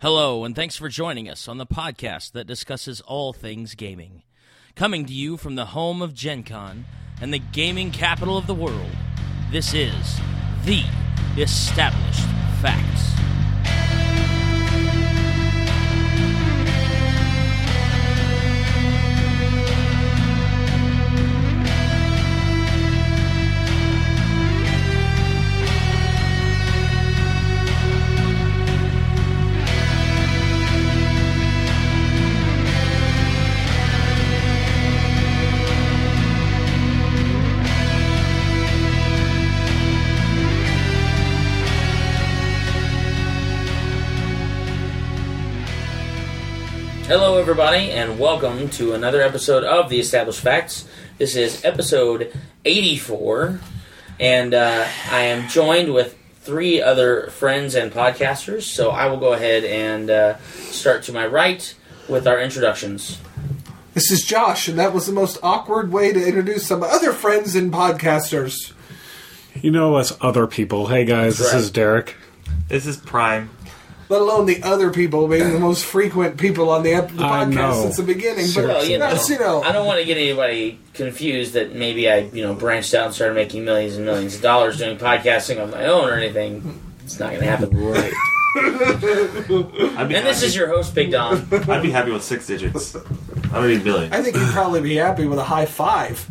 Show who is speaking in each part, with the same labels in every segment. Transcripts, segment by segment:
Speaker 1: Hello, and thanks for joining us on the podcast that discusses all things gaming. Coming to you from the home of Gen Con and the gaming capital of the world, this is The Established Facts. Hello, everybody, and welcome to another episode of The Established Facts. This is episode 84, and uh, I am joined with three other friends and podcasters. So I will go ahead and uh, start to my right with our introductions.
Speaker 2: This is Josh, and that was the most awkward way to introduce some other friends and podcasters.
Speaker 3: You know us other people. Hey guys, this
Speaker 1: Right.
Speaker 3: is Derek.
Speaker 4: This is Prime.
Speaker 2: Let alone the other people being the most frequent people on the, ep- the
Speaker 3: I
Speaker 2: podcast
Speaker 3: know.
Speaker 2: since the beginning. But
Speaker 1: Well, you know,
Speaker 2: that's, you know,
Speaker 1: I don't want to get anybody confused that maybe I, you know, branched out and started making millions and millions of dollars doing podcasting on my own or anything. It's not going to happen.
Speaker 3: Right.
Speaker 4: I'd be
Speaker 1: And this
Speaker 4: happy-
Speaker 1: is your host, Big Don.
Speaker 4: I'd be happy with six digits. I don't need million.
Speaker 2: I think you'd probably be happy with a high five.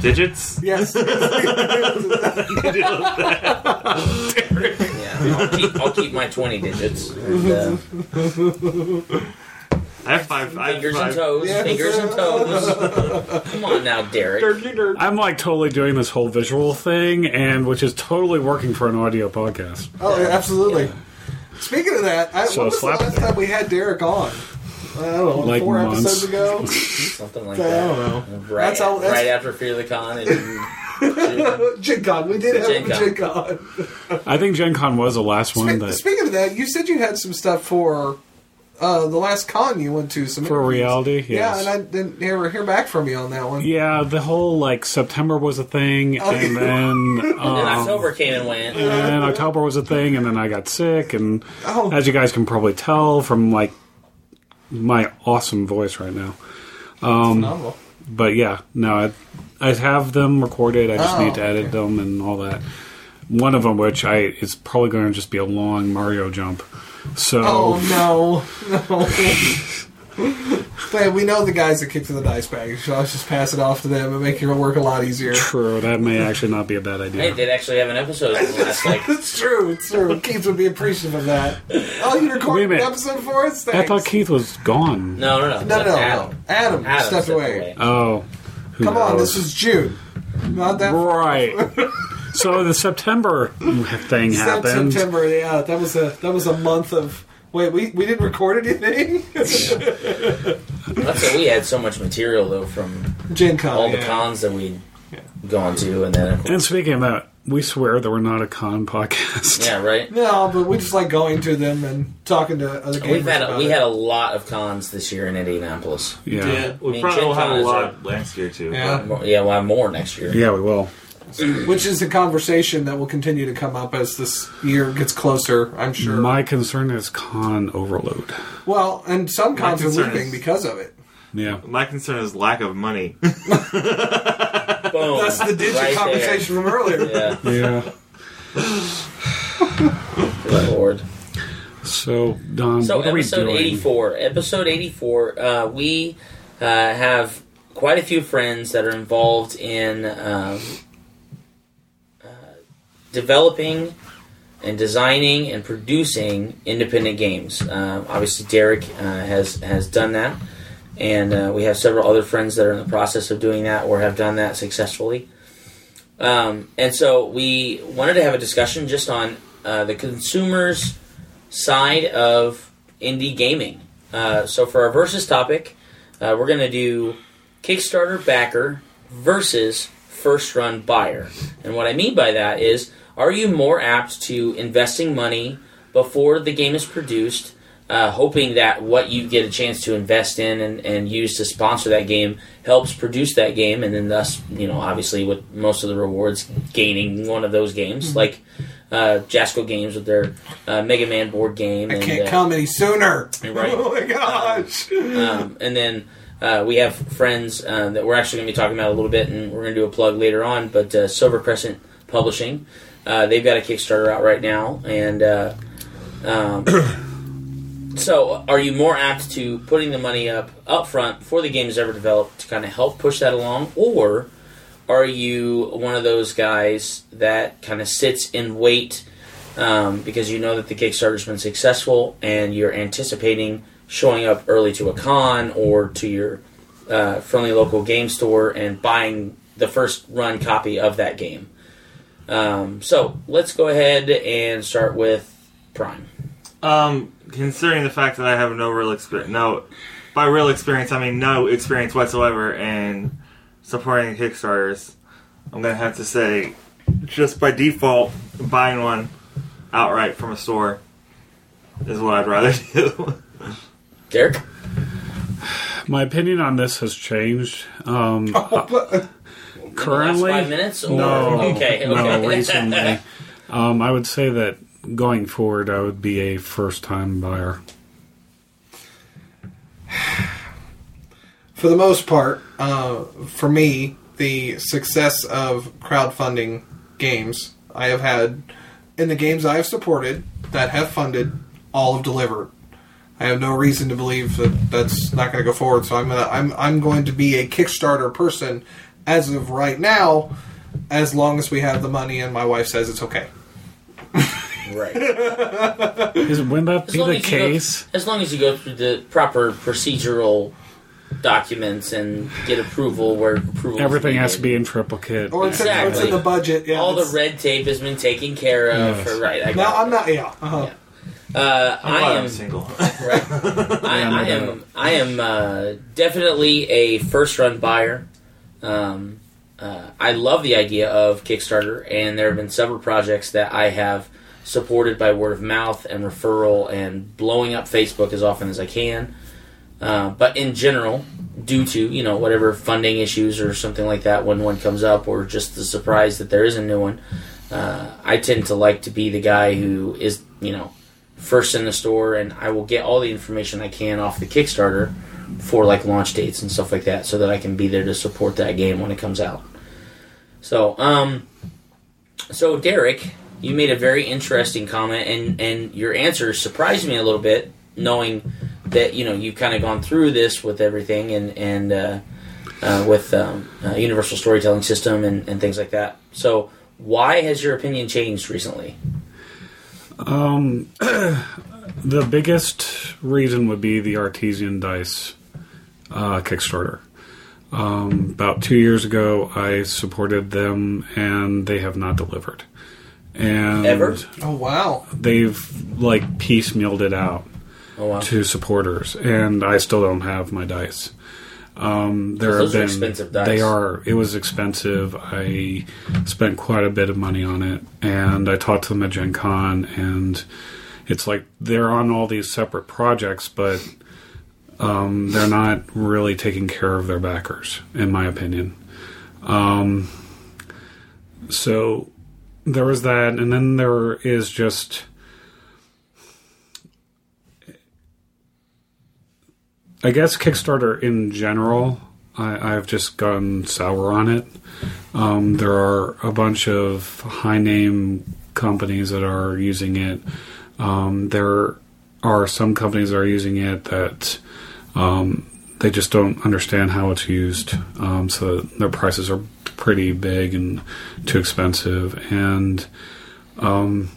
Speaker 4: Digits?
Speaker 2: Yes.
Speaker 1: Yeah, I'll keep, I'll keep my 20 digits. And, uh,
Speaker 4: I have five. I have
Speaker 1: fingers and
Speaker 4: five.
Speaker 1: toes,
Speaker 2: Yes.
Speaker 1: fingers and toes. Come on now, Derek.
Speaker 3: I'm like totally doing this whole visual thing, and which is totally working for an audio podcast.
Speaker 2: oh, yeah, absolutely. Speaking of that, I,
Speaker 3: So
Speaker 2: when was the
Speaker 3: slap-
Speaker 2: last time we had Derek on? I don't know,
Speaker 3: Like
Speaker 2: four
Speaker 3: months.
Speaker 2: episodes ago.
Speaker 1: Something like
Speaker 2: I
Speaker 1: that.
Speaker 2: don't know.
Speaker 1: Right,
Speaker 2: That's all- that's-
Speaker 1: right after Fear the Con. And,
Speaker 2: Gen Con. We did have
Speaker 1: Gen
Speaker 2: a
Speaker 1: Con.
Speaker 2: Gen Con.
Speaker 3: I think Gen Con was the last one
Speaker 2: Spe-
Speaker 3: that
Speaker 2: Speaking of that, you said you had some stuff for uh, the last con you went to. Some
Speaker 3: for
Speaker 2: interviews.
Speaker 3: reality.
Speaker 2: Yeah, and I didn't hear, hear back from you on that one.
Speaker 3: Yeah, the whole like September was a thing,
Speaker 2: Oh,
Speaker 3: and
Speaker 2: yeah.
Speaker 3: then
Speaker 1: and
Speaker 3: um,
Speaker 1: October came and went.
Speaker 3: and October was a thing, and then I got sick, and
Speaker 2: Oh.
Speaker 3: as you guys can probably tell from like my awesome voice right now.
Speaker 2: Phenomenal.
Speaker 3: But yeah, no, I, I have them recorded. I just
Speaker 2: Oh,
Speaker 3: need to oh, edit them and all that. One of them, which I is probably going to just be a long Mario jump. So
Speaker 2: Oh no, no. but we know the guys that kick to the dice bag, so let's just pass it off to them and make your work a lot easier.
Speaker 3: true, that may actually not be a bad
Speaker 1: Hey,
Speaker 3: idea.
Speaker 1: did actually have an episode in the last like
Speaker 2: It's true. It's true. Keith would be appreciative of that. Oh, you recorded an episode for us?
Speaker 3: I thought Keith was gone.
Speaker 1: no, no, no,
Speaker 2: No, no, no.
Speaker 1: Adam.
Speaker 2: Adam,
Speaker 1: Adam
Speaker 2: stepped, away.
Speaker 3: Oh, who
Speaker 2: Come on, this is June. Not that
Speaker 3: right. so the September thing
Speaker 2: Sep-
Speaker 3: happened.
Speaker 2: September. Yeah, that was a that was a month of. Wait, we, we didn't record anything.
Speaker 1: That's it. We had so much material though from
Speaker 2: Gen Con.
Speaker 1: all the
Speaker 2: yeah.
Speaker 1: cons that we'd gone to, and then of course,
Speaker 3: And speaking of that, we swear that we're not a con podcast.
Speaker 1: yeah, right.
Speaker 2: No, but we just like going to them and talking to other gamers
Speaker 1: We've had a,
Speaker 2: about
Speaker 1: we
Speaker 2: it.
Speaker 1: had a lot of cons this year in Indianapolis.
Speaker 3: Yeah.
Speaker 4: Yeah, we
Speaker 1: I mean,
Speaker 4: probably will have a
Speaker 1: Gen
Speaker 4: lot next year too.
Speaker 2: Yeah.
Speaker 1: More- Yeah, we'll have more next year.
Speaker 3: Yeah, we will.
Speaker 2: which is a conversation that will continue to come up as this year gets closer. I'm sure.
Speaker 3: My concern is con overload.
Speaker 2: well, and some cons are
Speaker 4: concern
Speaker 2: leaving
Speaker 4: is-
Speaker 2: because of it.
Speaker 3: Yeah.
Speaker 4: My concern is lack of money.
Speaker 1: Boom.
Speaker 2: That's the digit
Speaker 1: Right there.
Speaker 2: conversation from earlier.
Speaker 1: Yeah,
Speaker 3: Yeah.
Speaker 1: good lord.
Speaker 3: So, Don,
Speaker 1: So
Speaker 3: what are we
Speaker 1: episode
Speaker 3: doing?
Speaker 1: eighty-four. Episode eighty-four. Uh, we uh, have quite a few friends that are involved in um, uh, developing and designing and producing independent games. Uh, obviously, Derek uh, has has done that, and uh, we have several other friends that are in the process of doing that or have done that successfully. Um, and so we wanted to have a discussion just on uh, the consumers side of indie gaming. Uh, so for our versus topic, uh, we're going to do Kickstarter backer versus first run buyer. And what I mean by that is, are you more apt to investing money before the game is produced, uh, hoping that what you get a chance to invest in and, and use to sponsor that game helps produce that game, and then thus, you know, obviously with most of the rewards gaining one of those games, like uh, Jasco Games with their uh, Mega Man board game.
Speaker 2: I
Speaker 1: and,
Speaker 2: can't
Speaker 1: uh,
Speaker 2: come any sooner.
Speaker 1: Right.
Speaker 2: Oh my gosh.
Speaker 1: um, and then uh, we have friends uh, that we're actually going to be talking about a little bit, and we're going to do a plug later on. But uh, Silver Crescent Publishing, uh, they've got a Kickstarter out right now, and uh, um, so are you more apt to putting the money up up front before the game is ever developed to kind of help push that along, or are you one of those guys that kind of sits and wait um, because you know that the Kickstarter's been successful and you're anticipating showing up early to a con or to your uh, friendly local game store and buying the first run copy of that game. Um, so let's go ahead and start with Prime.
Speaker 4: Um, considering the fact that I have no real experience, no, by real experience I mean no experience whatsoever in supporting Kickstarters, I'm gonna have to say, just by default, buying one outright from a store is what I'd rather do.
Speaker 1: Derek?
Speaker 3: My opinion on this has changed. Um, currently,
Speaker 1: five minutes? Or?
Speaker 3: no,
Speaker 1: Okay, okay.
Speaker 3: no, recently. Um, I would say that going forward, I would be a first-time buyer.
Speaker 2: for the most part, uh, for me, the success of crowdfunding games I have had in the games I have supported that have funded, all have delivered. I have no reason to believe that that's not going to go forward. So I'm gonna, I'm I'm going to be a Kickstarter person as of right now, as long as we have the money and my wife says it's okay.
Speaker 1: Right.
Speaker 3: Is wouldn't that
Speaker 1: As
Speaker 3: be
Speaker 1: long
Speaker 3: the
Speaker 1: as you go- as long as you go through the proper procedural documents and get approval where approval
Speaker 3: Everything has to be in triplicate.
Speaker 2: Or it's, in, or it's in the budget. Yeah,
Speaker 1: all the red tape has been taken care of.
Speaker 3: Yes.
Speaker 1: For, right. I
Speaker 2: No,
Speaker 1: it.
Speaker 2: I'm not. Yeah. Uh-huh.
Speaker 1: Yeah. Uh,
Speaker 4: I'm
Speaker 1: I am
Speaker 4: single.
Speaker 1: right. I,
Speaker 3: Yeah,
Speaker 1: I am. I am uh, definitely a first run buyer. Um, uh, I love the idea of Kickstarter, and there have been several projects that I have supported by word of mouth and referral, and blowing up Facebook as often as I can. Uh, but in general, due to you know whatever funding issues or something like that, when one comes up, or just the surprise that there is a new one, uh, I tend to like to be the guy who is you know first in the store, and I will get all the information I can off the Kickstarter for like launch dates and stuff like that, so that I can be there to support that game when it comes out. So, um, so Derek, you made a very interesting comment, and and your answer surprised me a little bit, knowing that you know you've kind of gone through this with everything, and and uh, uh, with um, uh, Universal Storytelling System and, and things like that. So, why has your opinion changed recently?
Speaker 3: Um, the biggest reason would be the Artesian Dice uh, Kickstarter. Um, about two years ago, I supported them, and they have not delivered. And
Speaker 1: Ever?
Speaker 2: Oh wow.
Speaker 3: they've like piecemealed it out
Speaker 1: Oh wow,
Speaker 3: to supporters, and I still don't have my dice. Um, there
Speaker 1: Those are
Speaker 3: have been
Speaker 1: expensive dice.
Speaker 3: they are. It was expensive. I spent quite a bit of money on it, and I talked to them at Gen Con, and it's like they're on all these separate projects, but um, they're not really taking care of their backers, in my opinion. Um, so there was that, and then there is just. I guess Kickstarter in general, I, I've just gone sour on it. Um, there are a bunch of high name companies that are using it. Um, there are some companies that are using it that um, they just don't understand how it's used. Um, so their prices are pretty big and too expensive. And um,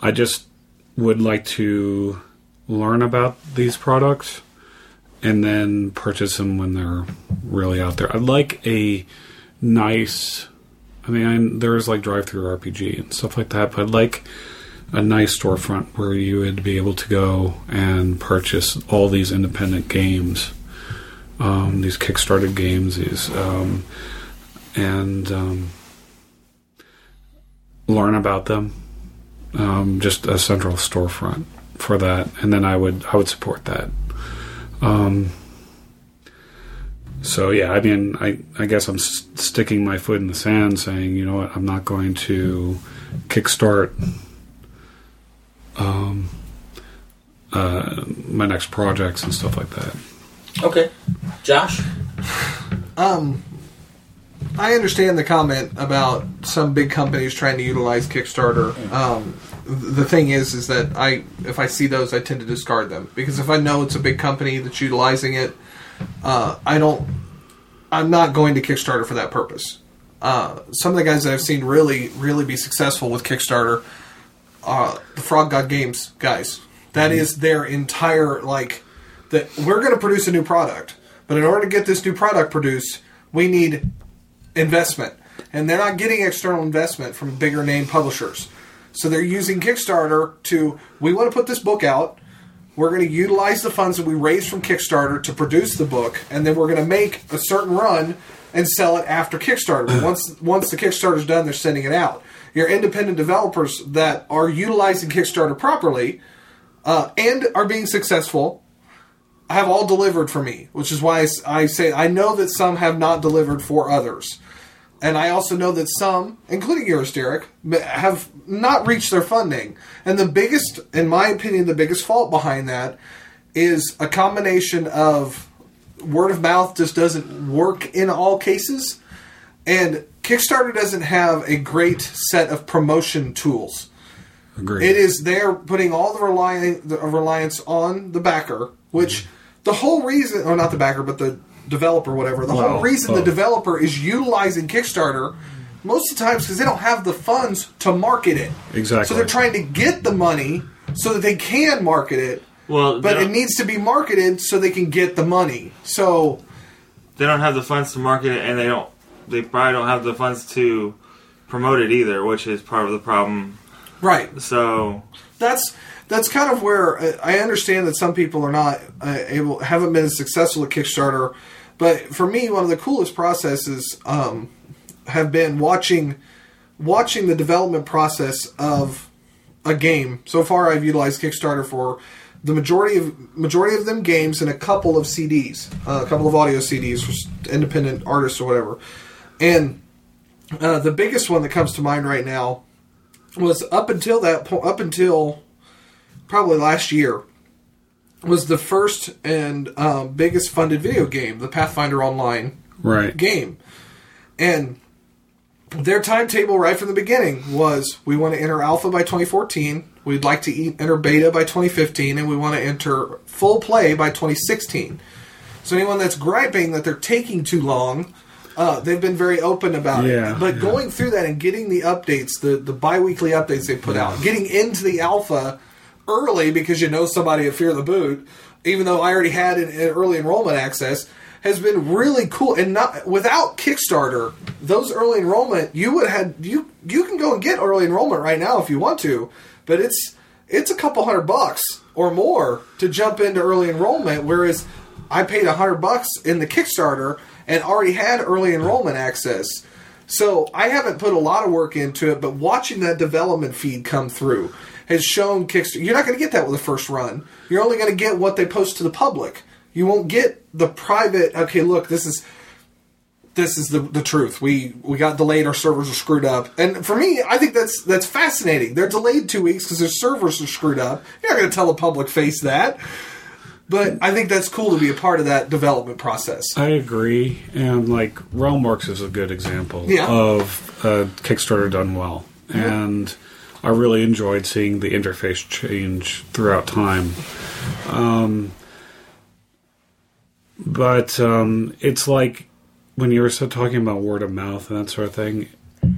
Speaker 3: I just would like to learn about these products and then purchase them when they're really out there. I'd like a nice. I mean, I, there's like DriveThruRPG and stuff like that, but I'd like a nice storefront where you would be able to go and purchase all these independent games, um, these Kickstarter games, these, um, and um, learn about them. Um, just a central storefront for that, and then I would I would support that. Um, so yeah, I mean, I I guess I'm s- sticking my foot in the sand, saying, you know what, I'm not going to kickstart um, uh, my next projects and stuff like that.
Speaker 1: Okay, Josh.
Speaker 2: Um, I understand the comment about some big companies trying to utilize Kickstarter. Um, the thing is, is that I, if I see those, I tend to discard them because if I know it's a big company that's utilizing it, uh, I don't. I'm not going to Kickstarter for that purpose. Uh, some of the guys that I've seen really, really be successful with Kickstarter, uh, the Frog God Games guys. That is their entire like that we're going to produce a new product, but in order to get this new product produced, we need investment, and they're not getting external investment from bigger name publishers. So they're using Kickstarter to we want to put this book out. We're going to utilize the funds that we raised from Kickstarter to produce the book, and then we're going to make a certain run and sell it after Kickstarter. Once once the Kickstarter's done, they're sending it out. Your independent developers that are utilizing Kickstarter properly uh, and are being successful have all delivered for me, which is why I say I know that some have not delivered for others. And I also know that some, including yours, Derek, have not reached their funding. And the biggest, in my opinion, the biggest fault behind that is a combination of word of mouth just doesn't work in all cases, and Kickstarter doesn't have a great set of promotion tools.
Speaker 3: Agreed.
Speaker 2: It is they're putting all the, reli- the uh, reliance on the backer, which mm-hmm. the whole reason, or not the backer, but the developer, whatever. The whole
Speaker 3: Well,
Speaker 2: reason the developer is utilizing Kickstarter most of the times because they don't have the funds to market it.
Speaker 3: Exactly.
Speaker 2: So they're trying to get the money so that they can market it,
Speaker 4: Well,
Speaker 2: but it needs to be marketed so they can get the money. So
Speaker 4: they don't have the funds to market it, and they don't. They probably don't have the funds to promote it either, which is part of the problem.
Speaker 2: right,
Speaker 4: So
Speaker 2: that's that's kind of where uh, I understand that some people are not uh, able haven't been successful at Kickstarter, but for me, one of the coolest processes um, have been watching watching the development process of a game. So far, I've utilized Kickstarter for the majority of majority of them games and a couple of CDs, uh, a couple of audio CDs for independent artists or whatever, and. Uh, the biggest one that comes to mind right now was up until that point, up until probably last year, was the first and um, biggest funded video game, the Pathfinder Online
Speaker 3: right.
Speaker 2: game. And their timetable right from the beginning was we want to enter alpha by 2014, we'd like to enter beta by 2015, and we want to enter full play by 2016. So anyone that's griping that they're taking too long, uh, they've been very open about
Speaker 3: Yeah,
Speaker 2: it. But
Speaker 3: yeah.
Speaker 2: going through that and getting the updates, the, the bi-weekly updates they put out, getting into the alpha early because you know somebody at Fear the Boot, even though I already had an, an early enrollment access, has been really cool. And not without Kickstarter, those early enrollment you would have you you can go and get early enrollment right now if you want to, but it's it's a couple hundred bucks or more to jump into early enrollment. Whereas I paid a hundred bucks in the Kickstarter and already had early enrollment access. So I haven't put a lot of work into it, but watching that development feed come through has shown Kickstarter. You're not going to get that with the first run. You're only going to get what they post to the public. You won't get the private. Okay, look, this is this is the the truth. We we got delayed. Our servers are screwed up. And for me, I think that's that's fascinating. They're delayed two weeks because their servers are screwed up. You're not going to tell the public face that. But I think that's cool to be a part of that development process.
Speaker 3: I agree, and like Realmworks is a good example
Speaker 2: Yeah.
Speaker 3: of uh, Kickstarter done well, and I really enjoyed seeing the interface change throughout time. Um, but um, it's like when you were so talking about word of mouth and that sort of thing.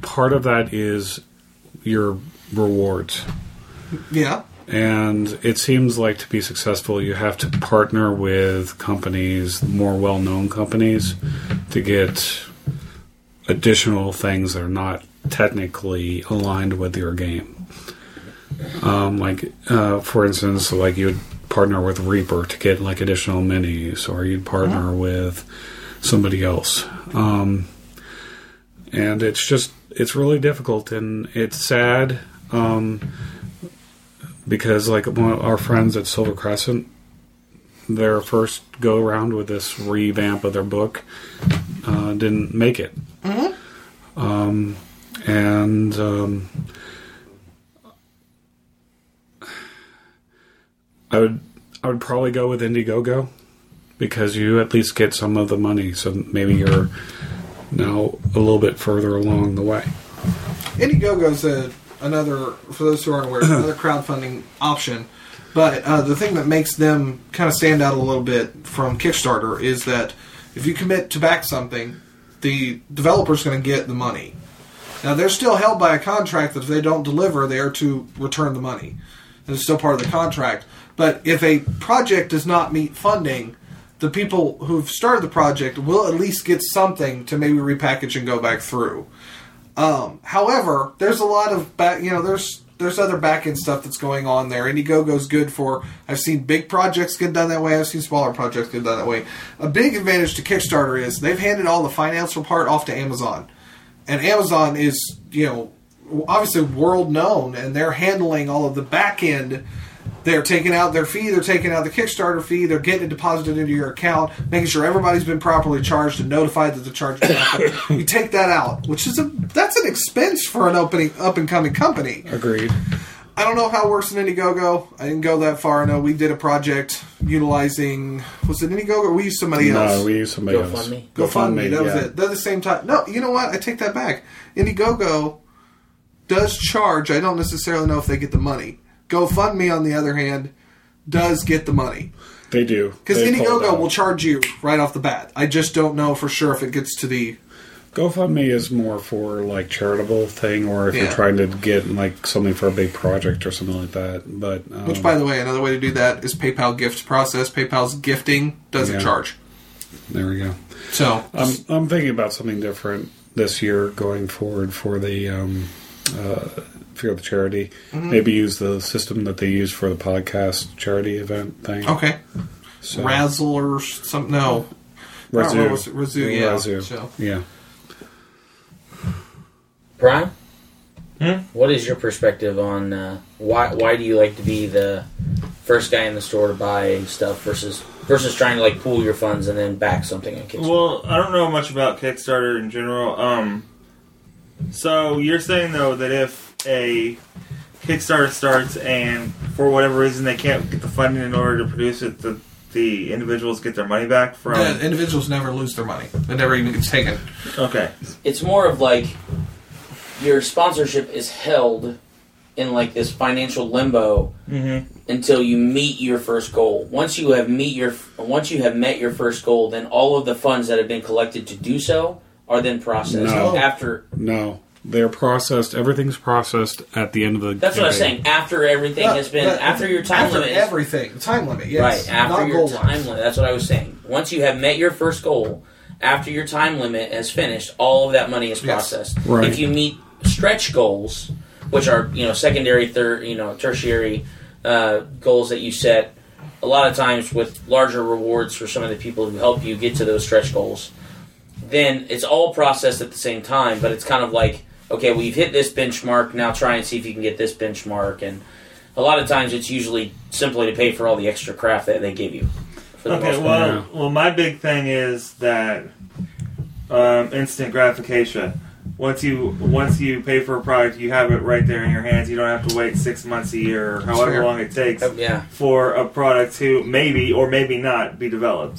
Speaker 3: Part of that is your rewards.
Speaker 2: Yeah.
Speaker 3: And it seems like to be successful, you have to partner with companies, more well known companies, to get additional things that are not technically aligned with your game. Um, like, uh, for instance, like you would partner with Reaper to get like additional minis, or you'd partner with somebody else. Um, and it's just, it's really difficult and it's sad. Um, because like one of our friends at Silver Crescent, their first go around with this revamp of their book uh, didn't make it, um, and um, I would I would probably go with Indiegogo because you at least get some of the money. So maybe you're now a little bit further along the way.
Speaker 2: Indiegogo's a, another, for those who aren't aware, another crowdfunding option. But uh, the thing that makes them kind of stand out a little bit from Kickstarter is that if you commit to back something, the developer's going to get the money. Now they're still held by a contract that if they don't deliver, they are to return the money. It's still part of the contract. But if a project does not meet funding, the people who've started the project will at least get something to maybe repackage and go back through. Um, however, there's a lot of back, you know, there's there's other back end stuff that's going on there. Indiegogo's good for. I've seen big projects get done that way. I've seen smaller projects get done that way. A big advantage to Kickstarter is they've handed all the financial part off to Amazon, and Amazon is you know obviously world known, and they're handling all of the back end. They're taking out their fee. They're taking out the Kickstarter fee. They're getting it deposited into your account, making sure everybody's been properly charged and notified that the charge has happened. you take that out, which is a that's an expense for an opening up and coming company.
Speaker 3: Agreed.
Speaker 2: I don't know how it works in Indiegogo. I didn't go that far. I know we did a project utilizing was it Indiegogo or we used somebody else?
Speaker 3: No, we use somebody else.
Speaker 1: GoFundMe?
Speaker 2: GoFundMe. That was
Speaker 3: yeah.
Speaker 2: it. They're the same time. No, you know what? I take that back. Indiegogo does charge. I don't necessarily know if they get the money. GoFundMe, on the other hand, does get the money
Speaker 3: They do
Speaker 2: because
Speaker 3: They pull it
Speaker 2: Indiegogo will charge you right off the bat. I just don't know for sure if it gets to the.
Speaker 3: GoFundMe is more for like charitable thing, or if
Speaker 2: Yeah.
Speaker 3: you're trying to get like something for a big project or something like that. But um,
Speaker 2: Which, by the way, another way to do that is PayPal gift process. PayPal's gifting doesn't
Speaker 3: Yeah.
Speaker 2: charge.
Speaker 3: there we go.
Speaker 2: So
Speaker 3: I'm I'm thinking about something different this year going forward for the um, uh, for the charity.
Speaker 2: Mm-hmm.
Speaker 3: Maybe use the system that they use for the podcast charity event thing.
Speaker 2: okay,
Speaker 3: So,
Speaker 2: Razzle or something. No, I don't remember what's it- Razoo, yeah.
Speaker 3: Razoo.
Speaker 2: So.
Speaker 3: Yeah.
Speaker 1: Brian,
Speaker 4: Hmm?
Speaker 1: what is your perspective on uh, why why do you like to be the first guy in the store to buy stuff versus versus trying to like pool your funds and then back something on Kickstarter?
Speaker 4: Well, I don't know much about Kickstarter in general. Um, so you're saying though that if a Kickstarter starts and for whatever reason they can't get the funding in order to produce it, the the individuals get their money back from.
Speaker 2: The individuals never lose their money. It never even gets taken.
Speaker 4: Okay.
Speaker 1: it's more of like your sponsorship is held in like this financial limbo
Speaker 4: Mm-hmm.
Speaker 1: until you meet your first goal. Once you have meet your once you have met your first goal, then all of the funds that have been collected to do so are then processed
Speaker 3: No.
Speaker 1: after.
Speaker 3: No, they're processed. Everything's processed at the end of the.
Speaker 1: That's what
Speaker 3: I'm
Speaker 1: saying. After everything has been
Speaker 2: But-
Speaker 1: after your time
Speaker 2: after
Speaker 1: limit. is-
Speaker 2: everything, time limit. Yes,
Speaker 1: right after
Speaker 2: not
Speaker 1: your time
Speaker 2: line.
Speaker 1: limit. That's what I was saying. Once you have met your first goal, after your time limit has finished, all of that money is
Speaker 2: Yes.
Speaker 1: processed.
Speaker 3: Right.
Speaker 1: If you meet stretch goals, which are you know secondary, third, you know tertiary uh, goals that you set, a lot of times with larger rewards for some of the people who help you get to those stretch goals, then it's all processed at the same time. But it's kind of like okay, well you've hit this benchmark. Now try and see if you can get this benchmark and. A lot of times, it's usually simply to pay for all the extra crap that they give you.
Speaker 4: Okay, well,
Speaker 3: Yeah.
Speaker 4: well, my big thing is that um, instant gratification. Once you once you pay for a product, you have it right there in your hands. You don't have to wait six months, a year, or however
Speaker 2: Sure.
Speaker 4: long it takes
Speaker 1: Uh, yeah,
Speaker 4: for a product to maybe or maybe not be developed.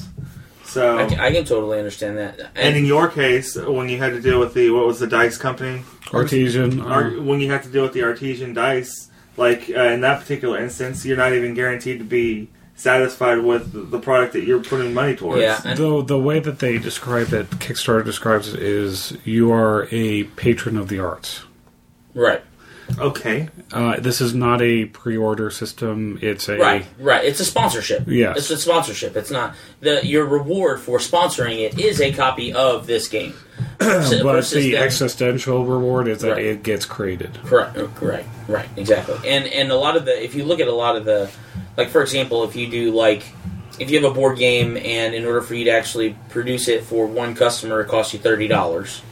Speaker 4: So,
Speaker 1: I can, I can totally understand that.
Speaker 4: and
Speaker 1: And,
Speaker 4: in your case, when you had to deal with the what was the dice company,
Speaker 3: Artesian.
Speaker 4: Ar-
Speaker 3: uh,
Speaker 4: when you had to deal with the artesian dice, like uh, in that particular instance, you're not even guaranteed to be satisfied with the product that you're putting money towards.
Speaker 1: yeah, and,
Speaker 3: the the way that they describe it, Kickstarter describes it is you are a patron of the arts.
Speaker 1: right,
Speaker 4: Okay.
Speaker 3: Uh, this is not a pre-order system. It's a
Speaker 1: right, right. It's a sponsorship.
Speaker 3: Yeah,
Speaker 1: it's a sponsorship. It's not the your reward for sponsoring it is a copy of this game. So-
Speaker 3: But the
Speaker 1: them-
Speaker 3: existential reward is that
Speaker 1: Right.
Speaker 3: it gets created.
Speaker 1: Correct. Right. Right. Exactly. And and a lot of the if you look at a lot of the like for example if you do like if you have a board game and in order for you to actually produce it for one customer it costs you thirty dollars,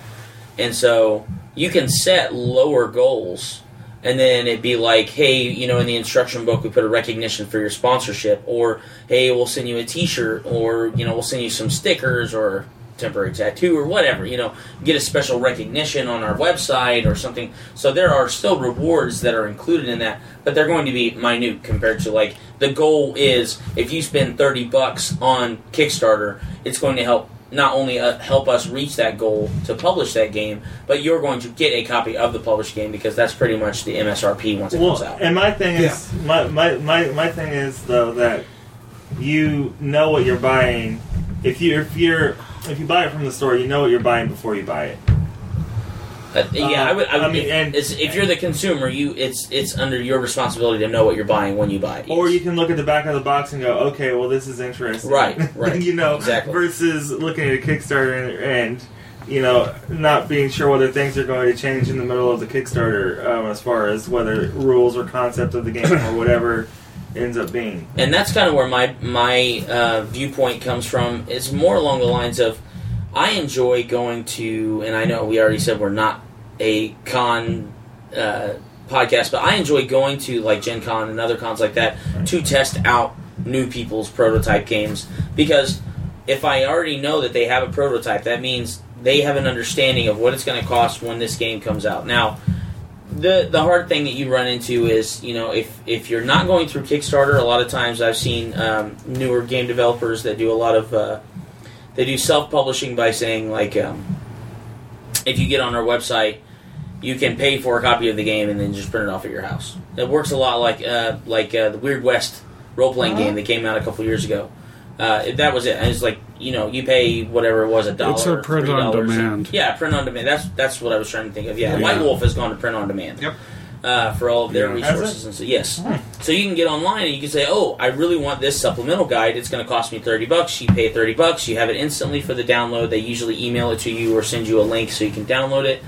Speaker 1: and so you can set lower goals. And then it'd be like, hey, you know, in the instruction book, we put a recognition for your sponsorship, or hey, we'll send you a T-shirt, or you know, we'll send you some stickers, or temporary tattoo or whatever. You know, get a special recognition on our website or something. So there are still rewards that are included in that, but they're going to be minute compared to like the goal is if you spend thirty bucks on Kickstarter, it's going to help not only uh, help us reach that goal to publish that game, but you're going to get a copy of the published game because that's pretty much the MSRP once it
Speaker 4: Well,
Speaker 1: comes out.
Speaker 4: and my thing is my, my, my, my thing is though that you know what you're buying. If you if you're if you buy it from the store, you know what you're buying before you buy it.
Speaker 1: Uh, yeah, I would. I, would
Speaker 4: I mean,
Speaker 1: if,
Speaker 4: and-
Speaker 1: it's, if you're the consumer, you it's it's under your responsibility to know what you're buying when you buy it.
Speaker 4: Or you can look at the back of the box and go, okay, well, this is interesting.
Speaker 1: Right, right.
Speaker 4: you know,
Speaker 1: Exactly.
Speaker 4: versus looking at a Kickstarter and, and, you know, not being sure whether things are going to change in the middle of the Kickstarter um, as far as whether rules or concept of the game or whatever ends up being.
Speaker 1: and that's kind of where my my uh, viewpoint comes from. Is more along the lines of I enjoy going to, and I know we already said we're not a con uh, podcast, but I enjoy going to like Gen Con and other cons like that to test out new people's prototype games because if I already know that they have a prototype, that means they have an understanding of what it's going to cost when this game comes out. Now, the the hard thing that you run into is you know if if you're not going through Kickstarter, a lot of times I've seen um, newer game developers that do a lot of uh, they do self publishing by saying like um, if you get on our website, you can pay for a copy of the game and then just print it off at your house. It works a lot like uh, like uh, the Weird West role playing
Speaker 2: Uh-huh.
Speaker 1: game that came out a couple years ago. Uh, that was it. And it's like you know you pay whatever it was a dollar.
Speaker 3: It's a print on demand.
Speaker 1: Yeah, print on demand. That's that's what I was trying to think of. Yeah,
Speaker 3: Yeah.
Speaker 1: White Wolf has gone to print on demand.
Speaker 2: Yep.
Speaker 1: Uh, for all of their
Speaker 3: Yeah.
Speaker 1: Resources and so yes, so you can get online and you can say, "Oh, I really want this supplemental guide. It's going to cost me thirty bucks." You pay thirty bucks. You have it instantly for the download. They usually email it to you or send you a link so you can download it,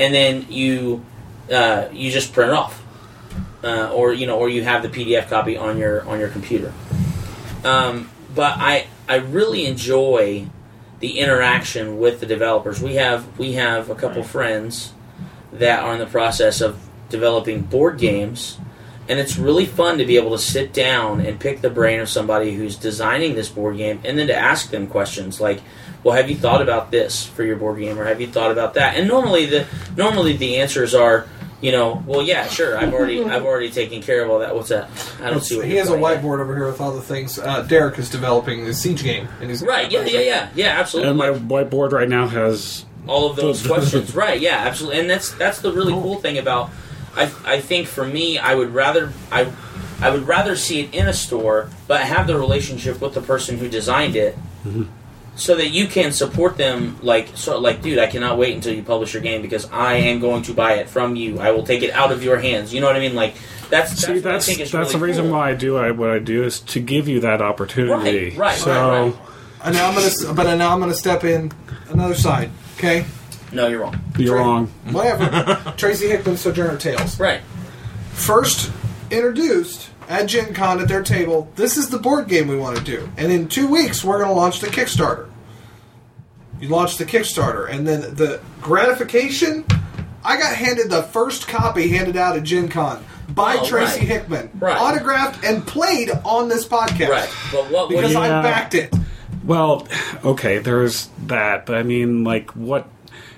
Speaker 1: and then you uh, you just print it off, uh, or you know, or you have the PDF copy on your on your computer. Um, but I I really enjoy the interaction with the developers. We have we have a couple friends that are in the process of developing board games, and it's really fun to be able to sit down and pick the brain of somebody who's designing this board game, and then to ask them questions like, "Well, have you thought about this for your board game, or have you thought about that?" And normally the normally the answers are. You know, well, yeah, sure. I've already, I've already taken care of all that. What's that? I don't see what
Speaker 2: he has a
Speaker 1: playing at.
Speaker 2: whiteboard over here with all the things. Uh, Derek is developing the siege game, and he's
Speaker 1: Right? Yeah, yeah, yeah, yeah. Absolutely.
Speaker 3: And my whiteboard right now has
Speaker 1: all of those questions. Right? Yeah, absolutely. And that's that's the really cool thing about. I I think for me, I would rather I I would rather see it in a store, but have the relationship with the person who designed it. Mm-hmm. So that you can support them, like so, like dude, I cannot wait until you publish your game because I am going to buy it from you. I will take it out of your hands. You know what I mean? Like that's that's,
Speaker 3: See,
Speaker 1: what I
Speaker 3: that's
Speaker 1: is
Speaker 3: that's
Speaker 1: really
Speaker 3: the reason
Speaker 1: cool.
Speaker 3: why I do I, what I do is to give you that opportunity.
Speaker 1: Right, right,
Speaker 3: so
Speaker 1: right, right.
Speaker 2: And now I'm gonna, but now I'm gonna step in another side. Okay,
Speaker 1: No, you're wrong.
Speaker 3: you're
Speaker 2: Tra-
Speaker 3: wrong.
Speaker 2: Whatever. Tracy Hickman, Sojourner Tales.
Speaker 1: Right.
Speaker 2: First introduced at Gen Con at their table. This is the board game we want to do, and in two weeks we're gonna launch the Kickstarter. You launch the Kickstarter, and then the gratification. I got handed the first copy handed out at Gen Con by
Speaker 1: Oh,
Speaker 2: Tracy
Speaker 1: right.
Speaker 2: Hickman,
Speaker 1: Right.
Speaker 2: autographed and played on this podcast.
Speaker 1: Right. But what
Speaker 2: Because
Speaker 3: Yeah.
Speaker 2: I backed it.
Speaker 3: Well, okay, there's that, but I mean, like, what?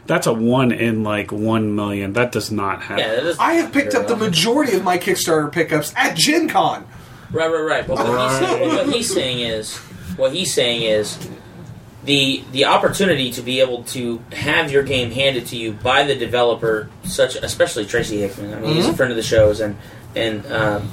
Speaker 3: That's a one in like one million. That does not happen.
Speaker 1: yeah, that is
Speaker 2: I have picked up the majority of my Kickstarter pickups at Gen Con.
Speaker 1: Right, right, right. But what, He's,
Speaker 3: Right.
Speaker 1: saying, what he's saying is, what he's saying is, the the opportunity to be able to have your game handed to you by the developer, such especially Tracy Hickman. I mean, he's a friend of the shows, and and um,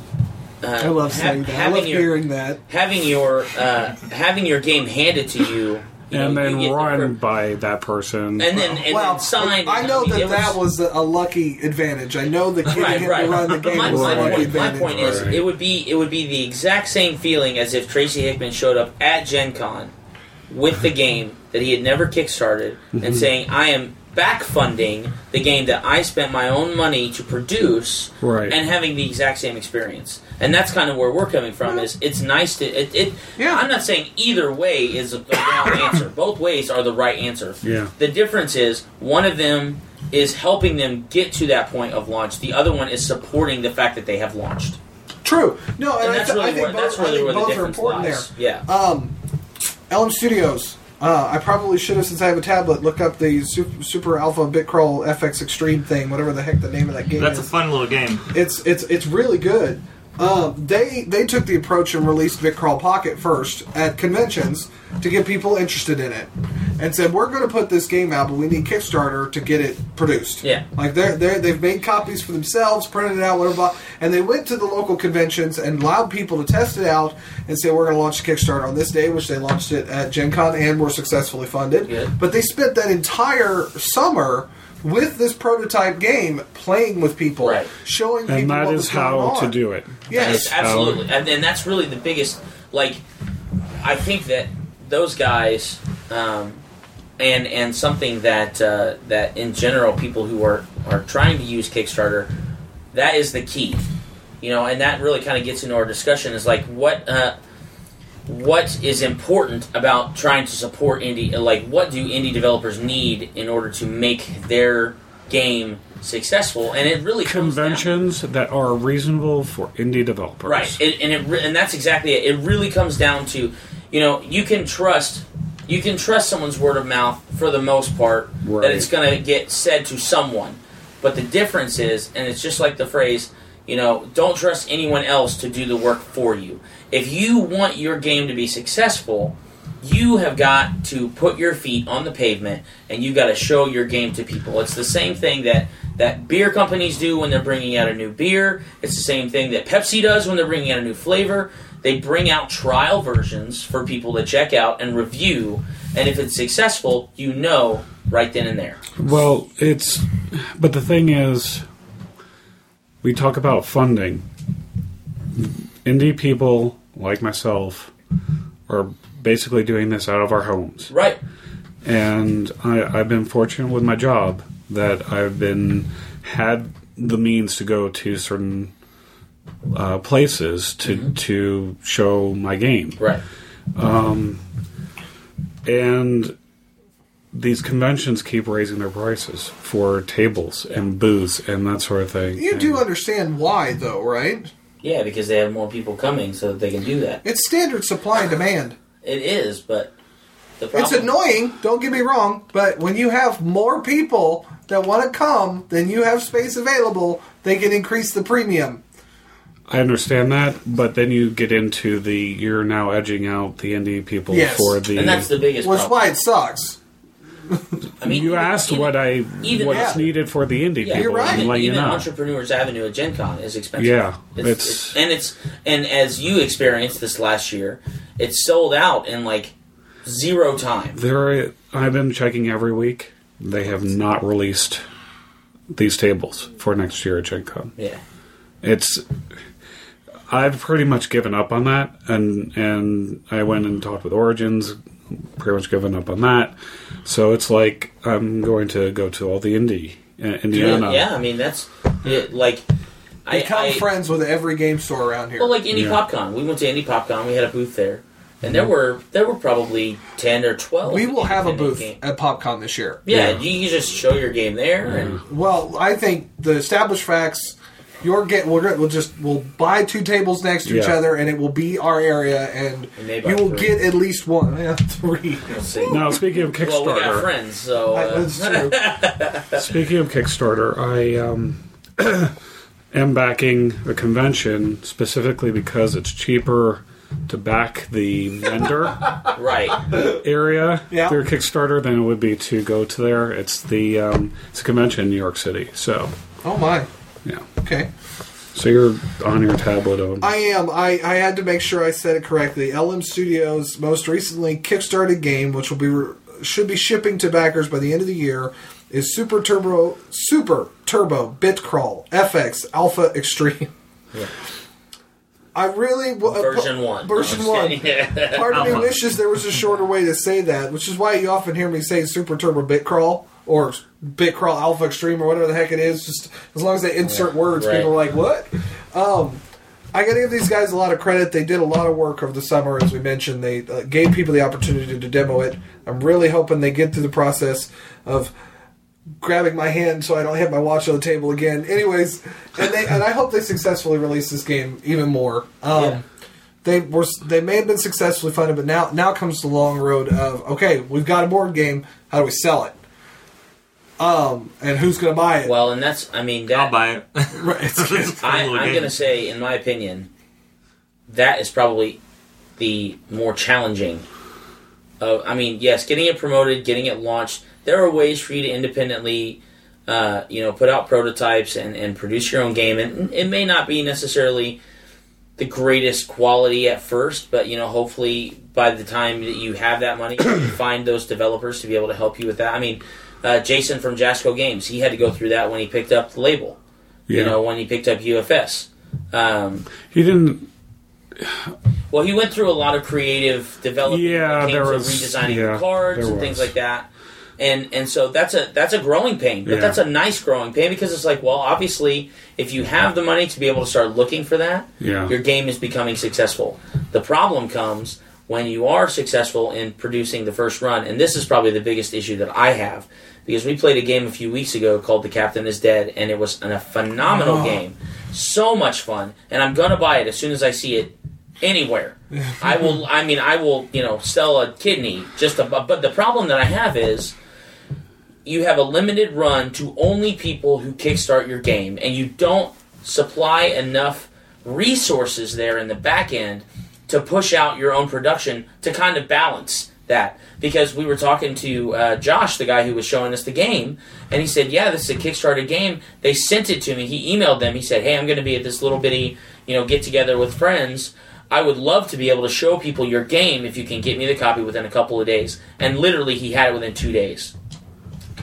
Speaker 1: uh,
Speaker 2: I love
Speaker 1: ha-
Speaker 2: saying that. I
Speaker 1: having
Speaker 2: love
Speaker 1: your
Speaker 2: hearing that.
Speaker 1: having your uh, having your game handed to you, you
Speaker 3: and
Speaker 1: know,
Speaker 3: then
Speaker 1: you the
Speaker 3: run
Speaker 1: pr-
Speaker 3: by that person.
Speaker 1: and then and
Speaker 2: well,
Speaker 1: then signed.
Speaker 2: I know that
Speaker 1: it
Speaker 2: that was a lucky advantage. I know the kid
Speaker 1: right,
Speaker 2: him
Speaker 1: right.
Speaker 2: to run the game
Speaker 1: my,
Speaker 2: was
Speaker 1: my
Speaker 2: a lucky
Speaker 1: point, my point is,
Speaker 3: Right.
Speaker 1: it would be it would be the exact same feeling as if Tracy Hickman showed up at Gen Con with the game that he had never kickstarted
Speaker 3: Mm-hmm.
Speaker 1: and saying, "I am back funding the game that I spent my own money to produce,"
Speaker 3: Right.
Speaker 1: and having the exact same experience. And that's kind of where we're coming from. Is it's nice to it. it
Speaker 2: Yeah.
Speaker 1: I'm not saying either way is the wrong answer. Both ways are the right answer.
Speaker 3: Yeah.
Speaker 1: The difference is one of them is helping them get to that point of launch. The other one is supporting the fact that they have launched.
Speaker 2: True. No, and,
Speaker 1: And
Speaker 2: I,
Speaker 1: that's
Speaker 2: th-
Speaker 1: really
Speaker 2: I think
Speaker 1: where
Speaker 2: both,
Speaker 1: that's
Speaker 2: I
Speaker 1: really
Speaker 2: think
Speaker 1: where the
Speaker 2: both are
Speaker 1: difference
Speaker 2: important
Speaker 1: lies.
Speaker 2: there.
Speaker 1: Yeah.
Speaker 2: Um, Elm Studios Uh, I probably should have, since I have a tablet, look up the Super, Super Alpha Bitcrawl FX Extreme thing, whatever the heck the name of that game is.
Speaker 4: That's a fun little game.
Speaker 2: it's it's it's really good. Um, they they took the approach and released Bitcrawl Pocket first at conventions to get people interested in it, and said we're going to put this game out, but we need Kickstarter to get it produced.
Speaker 1: Yeah.
Speaker 2: like they're they they've made copies for themselves, printed it out, whatever, and they went to the local conventions and allowed people to test it out and say we're going to launch Kickstarter on this day, which they launched it at Gen Con and were successfully funded.
Speaker 1: Good.
Speaker 2: But they spent that entire summer. With this prototype game, playing with people,
Speaker 1: Right.
Speaker 2: showing people
Speaker 3: And that
Speaker 2: what
Speaker 3: is
Speaker 2: was going
Speaker 3: how
Speaker 2: on.
Speaker 3: to do it.
Speaker 2: Yes,
Speaker 1: It's absolutely, and, and that's really the biggest. Like, I think that those guys, um, and and something that uh, that in general, people who are are trying to use Kickstarter, that is the key. You know, and that really kind of gets into our discussion is like what uh, what is important about trying to support indie. Like, what do indie developers need in order to make their game successful? And it really comes down-
Speaker 3: Conventions that are reasonable for indie developers.
Speaker 1: Right, it, and it re- and that's exactly it. It really comes down to, you know, you can trust you can trust someone's word of mouth for the most part that it's going to get said to someone. But the difference is, and it's just like the phrase, you know, don't trust anyone else to do the work for you. If you want your game to be successful, you have got to put your feet on the pavement and you've got to show your game to people. It's the same thing that that beer companies do when they're bringing out a new beer. It's the same thing that Pepsi does when they're bringing out a new flavor. They bring out trial versions for people to check out and review, and if it's successful, you know right then and there.
Speaker 3: Well, it's. But the thing is, we talk about funding. Indie people like myself are basically doing this out of our homes.
Speaker 1: Right.
Speaker 3: and I, I've been fortunate with my job that I've been had the means to go to certain uh, places to to show my game,
Speaker 1: Right.
Speaker 3: Um, and these conventions keep raising their prices for tables and booths and that sort of thing.
Speaker 2: You do understand why, though, right?
Speaker 1: Yeah, because they have more people coming, so that they can do that.
Speaker 2: It's standard supply and demand.
Speaker 1: It is, but the problem,
Speaker 2: It's annoying, don't get me wrong, but when you have more people that want to come than you have space available, they can increase the premium.
Speaker 3: I understand that, but then you get into the you're now edging out the indie people
Speaker 2: Yes.
Speaker 3: for the.
Speaker 1: and that's the biggest.
Speaker 2: Which is
Speaker 1: problem.
Speaker 2: why it sucks.
Speaker 1: I mean,
Speaker 3: you
Speaker 1: even-
Speaker 3: asked
Speaker 1: even-
Speaker 3: what I
Speaker 1: even-
Speaker 3: what's needed for the indie
Speaker 1: Yeah,
Speaker 3: people.
Speaker 2: You're right.
Speaker 1: Even,
Speaker 3: you know.
Speaker 1: Entrepreneurs Avenue at Gen Con is expensive.
Speaker 3: Yeah,
Speaker 1: it's,
Speaker 3: it's-
Speaker 1: it's- and it's and as you experienced this last year, it's sold out in like zero time.
Speaker 3: There, I've been checking every week. They have not released these tables for next year at Gen Con.
Speaker 1: Yeah,
Speaker 3: It's I've pretty much given up on that, and and I went and talked with Origins, pretty much given up on that. So it's like I'm going to go to all the indie uh, Indiana.
Speaker 1: yeah. I mean, that's it, like I,
Speaker 2: Become
Speaker 1: I
Speaker 2: friends with every game store around here.
Speaker 1: well, like Indy
Speaker 3: Yeah.
Speaker 1: PopCon. We went to Indy PopCon. We had a booth there, and there were there were probably ten or twelve.
Speaker 2: we will have a booth
Speaker 1: game-
Speaker 2: at PopCon this year.
Speaker 1: Yeah,
Speaker 3: Yeah.
Speaker 1: you can just show your game there, and
Speaker 2: Well, I think the established facts. Your get we're gonna, we'll just we'll buy two tables next to each other, and it will be our area, and
Speaker 1: We may buy
Speaker 2: you will
Speaker 1: three.
Speaker 2: get at least one, yeah, three.
Speaker 1: we'll.
Speaker 3: Now speaking of
Speaker 1: Well, we got
Speaker 3: Kickstarter,
Speaker 1: friends, so
Speaker 2: I-
Speaker 1: uh,
Speaker 2: That's true.
Speaker 3: speaking of Kickstarter, I um, am backing the convention specifically because it's cheaper to back the vendor.
Speaker 1: right.
Speaker 3: area
Speaker 2: Yeah.
Speaker 3: through Kickstarter than it would be to go to there. It's the um, it's a convention in New York City, so
Speaker 2: Oh my.
Speaker 3: Yeah.
Speaker 2: Okay.
Speaker 3: So you're on your tablet. On,
Speaker 2: I am. I, I had to make sure I said it correctly. LM Studios' most recently kickstarted game, which will be re- should be shipping to backers by the end of the year, is Super Turbo Super Turbo Bitcrawl FX Alpha Extreme.
Speaker 1: Yeah.
Speaker 2: I really w- uh,
Speaker 1: Version one.
Speaker 2: Version
Speaker 1: No,
Speaker 2: one.
Speaker 1: just kidding.
Speaker 2: Part of me
Speaker 4: Alpha.
Speaker 2: wishes there was a shorter way to say that, which is why you often hear me say Super Turbo Bitcrawl or Bitcrawl Alpha Extreme or whatever the heck it is. Just as long as they insert
Speaker 1: Yeah,
Speaker 2: words,
Speaker 1: right.
Speaker 2: people are like, "What?" Um, I got to give these guys a lot of credit. They did a lot of work over the summer, as we mentioned. They uh, gave people the opportunity to demo it. I'm really hoping they get through the process of grabbing my hand so I don't hit my watch on the table again. Anyways, and they and I hope they successfully release this game even more. Um,
Speaker 1: Yeah.
Speaker 2: they were they may have been successfully funded, but now now comes the long road of okay, we've got a board game. How do we sell it? Um, and who's going to buy it?
Speaker 1: Well, and that's I mean that
Speaker 4: I'll buy it.
Speaker 2: Right, it's-
Speaker 4: It's
Speaker 1: I, I'm going to say, in my opinion, that is probably the more challenging. Uh, I mean, yes, getting it promoted, getting it launched. There are ways for you to independently, uh, you know, put out prototypes and, and produce your own game, and it may not be necessarily the greatest quality at first, but you know, hopefully by the time that you have that money, you find those developers to be able to help you with that. I mean, uh, Jason from Jasco Games, he had to go through that when he picked up the label
Speaker 3: Yeah.
Speaker 1: you know, when he picked up UFS. Um,
Speaker 3: he didn't.
Speaker 1: well, he went through a lot of creative development.
Speaker 3: Yeah, there was-
Speaker 1: redesigning
Speaker 3: yeah,
Speaker 1: cards and things like that. And and so that's a that's a growing pain, but
Speaker 3: Yeah.
Speaker 1: that's a nice growing pain because it's like, well, obviously, if you have the money to be able to start looking for that,
Speaker 3: Yeah.
Speaker 1: your game is becoming successful. The problem comes when you are successful in producing the first run, and this is probably the biggest issue that I have because we played a game a few weeks ago called The Captain is Dead, and it was a phenomenal
Speaker 2: Oh.
Speaker 1: game, so much fun, and I'm gonna buy it as soon as I see it anywhere. I will. I mean, I will. You know, sell a kidney just. To, but the problem that I have is you have a limited run to only people who kickstart your game, and you don't supply enough resources there in the back end to push out your own production to kind of balance that. Because we were talking to uh, Josh, the guy who was showing us the game, and he said, "Yeah, this is a Kickstarter game." They sent it to me. He emailed them. He said, "Hey, I'm going to be at this little bitty, you know, get together with friends." I would love to be able to show people your game if you can get me the copy within a couple of days. And literally, he had it within two days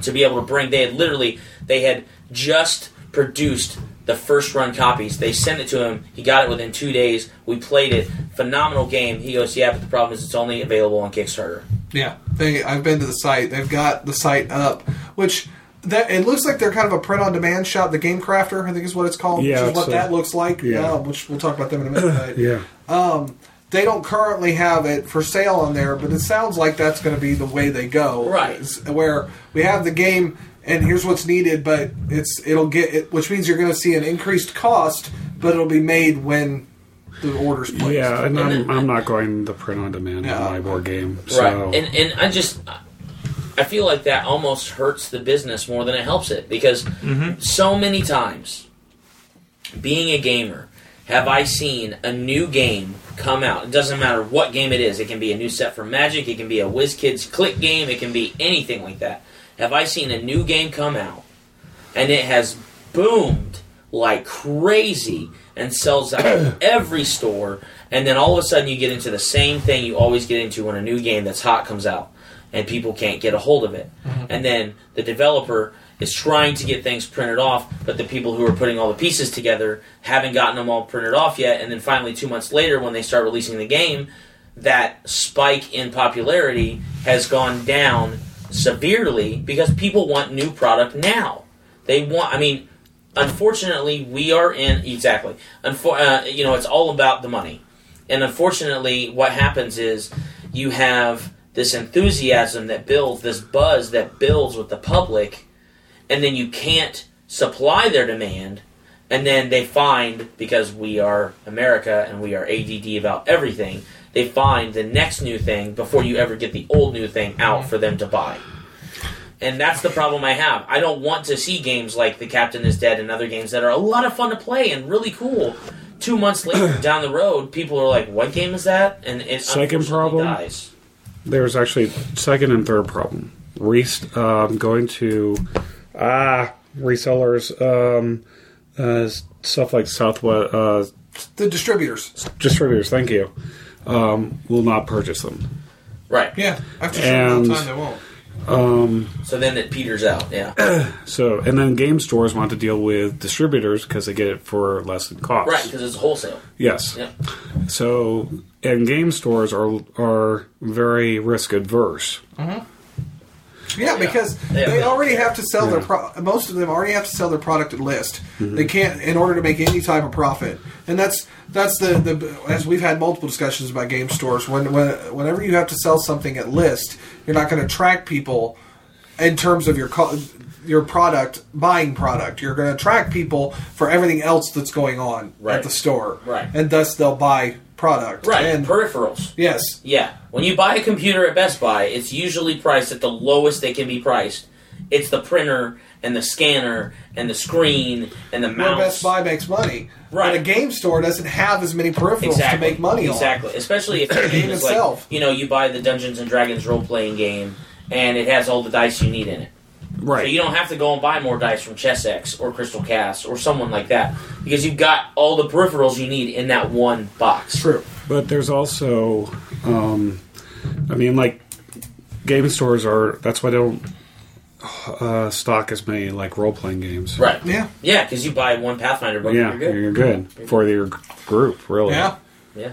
Speaker 1: to be able to bring. They had literally they had just produced the first run copies. They sent it to him. He got it within two days. We played it. Phenomenal game. He goes, yeah, but the problem is it's only available on Kickstarter.
Speaker 2: Yeah, they. I've been to the site. They've got the site up, which that it looks like they're kind of a print on demand shop. The Game Crafter, I think, is what it's called.
Speaker 3: Yeah,
Speaker 2: which is what
Speaker 3: it's a-
Speaker 2: that looks like.
Speaker 3: yeah.
Speaker 2: uh, which we'll talk about them in a minute. But,
Speaker 3: Yeah.
Speaker 2: Um, they don't currently have it for sale on there, but it sounds like that's going to be the way they go.
Speaker 1: Right.
Speaker 2: Where we have the game, and here's what's needed, but it's it'll get it, which means you're going to see an increased cost, but it'll be made when the orders placed.
Speaker 3: Yeah, and
Speaker 1: And
Speaker 3: I'm,
Speaker 1: then-
Speaker 3: I'm not going the print on demand
Speaker 2: Yeah.
Speaker 3: on my board game. So.
Speaker 1: Right. And and I just I feel like that almost hurts the business more than it helps it because mm-hmm. so many times being a gamer have I seen a new game come out. It doesn't matter what game it is. It can be a new set for Magic, it can be a WizKids click game, it can be anything like that. Have I seen a new game come out? And it has boomed like crazy and sells out every store. And then all of a sudden you get into the same thing you always get into when a new game that's hot comes out and people can't get a hold of it. Mm-hmm. And then the developer is trying to get things printed off but the people who are putting all the pieces together haven't gotten them all printed off yet. And then finally two months later when they start releasing the game that spike in popularity has gone down severely because people want new product now they want i mean unfortunately, we are in exactly. Unfor- uh, you know, it's all about the money, and unfortunately, what happens is you have this enthusiasm that builds, this buzz that builds with the public, and then you can't supply their demand, and then they find because we are America and we are ADD about everything. They find the next new thing before you ever get the old new thing out for them to buy. And that's the problem I have. I don't want to see games like The Captain is Dead and other games that are a lot of fun to play and really cool. Two months later, down the road, people are like, "What game is that?" And it
Speaker 3: Second
Speaker 1: unfortunately
Speaker 3: problem?
Speaker 1: dies.
Speaker 3: There's actually second and third problem. Re- um, going to ah resellers, um, uh, stuff like Southwest uh,
Speaker 2: The distributors.
Speaker 3: distributors. Thank you. Um, will not purchase them.
Speaker 1: Right.
Speaker 2: Yeah, after a certain
Speaker 3: And-
Speaker 2: of time, they won't.
Speaker 1: So then it peters out. Yeah.
Speaker 3: So and then game stores want to deal with distributors because they get it for less than cost.
Speaker 1: right, because it's wholesale.
Speaker 3: Yes.
Speaker 1: Yeah.
Speaker 3: So and game stores are are very risk adverse.
Speaker 2: Yeah, because
Speaker 1: They
Speaker 2: they already have to sell their pro- most of them already have to sell their product at list.
Speaker 3: Mm-hmm.
Speaker 2: They can't in order to make any type of profit, and that's that's the, the as we've had multiple discussions about game stores. When, when whenever you have to sell something at list, you're not going to attract people in terms of your co- your product buying product. You're going to attract people for everything else that's going on
Speaker 1: Right.
Speaker 2: at the store,
Speaker 1: Right.
Speaker 2: And thus they'll buy product.
Speaker 1: Right.
Speaker 2: And
Speaker 1: Peripherals.
Speaker 2: yes,
Speaker 1: Yeah. When you buy a computer at Best Buy, it's usually priced at the lowest they can be priced. It's the printer and the scanner and the screen and the
Speaker 2: where
Speaker 1: mouse.
Speaker 2: Best Buy makes money.
Speaker 1: Right.
Speaker 2: But a game store doesn't have as many peripherals
Speaker 1: exactly.
Speaker 2: to make money on.
Speaker 1: Exactly. Especially if the game
Speaker 2: game
Speaker 1: is like
Speaker 2: itself.
Speaker 1: you know you buy the Dungeons and Dragons role playing game and it has all the dice you need in it. So you don't have to go and buy more dice from Chessex or Crystal Caste or someone like that because you've got all the peripherals you need in that one box.
Speaker 2: True.
Speaker 3: But there's also, um, I mean, like game stores are. That's why they don't uh, stock as many like role playing games.
Speaker 1: Right.
Speaker 2: Yeah.
Speaker 1: Yeah, because you buy one Pathfinder book
Speaker 3: Yeah,
Speaker 1: and you're good.
Speaker 3: you're good for your group. Really.
Speaker 2: Yeah.
Speaker 1: Yeah.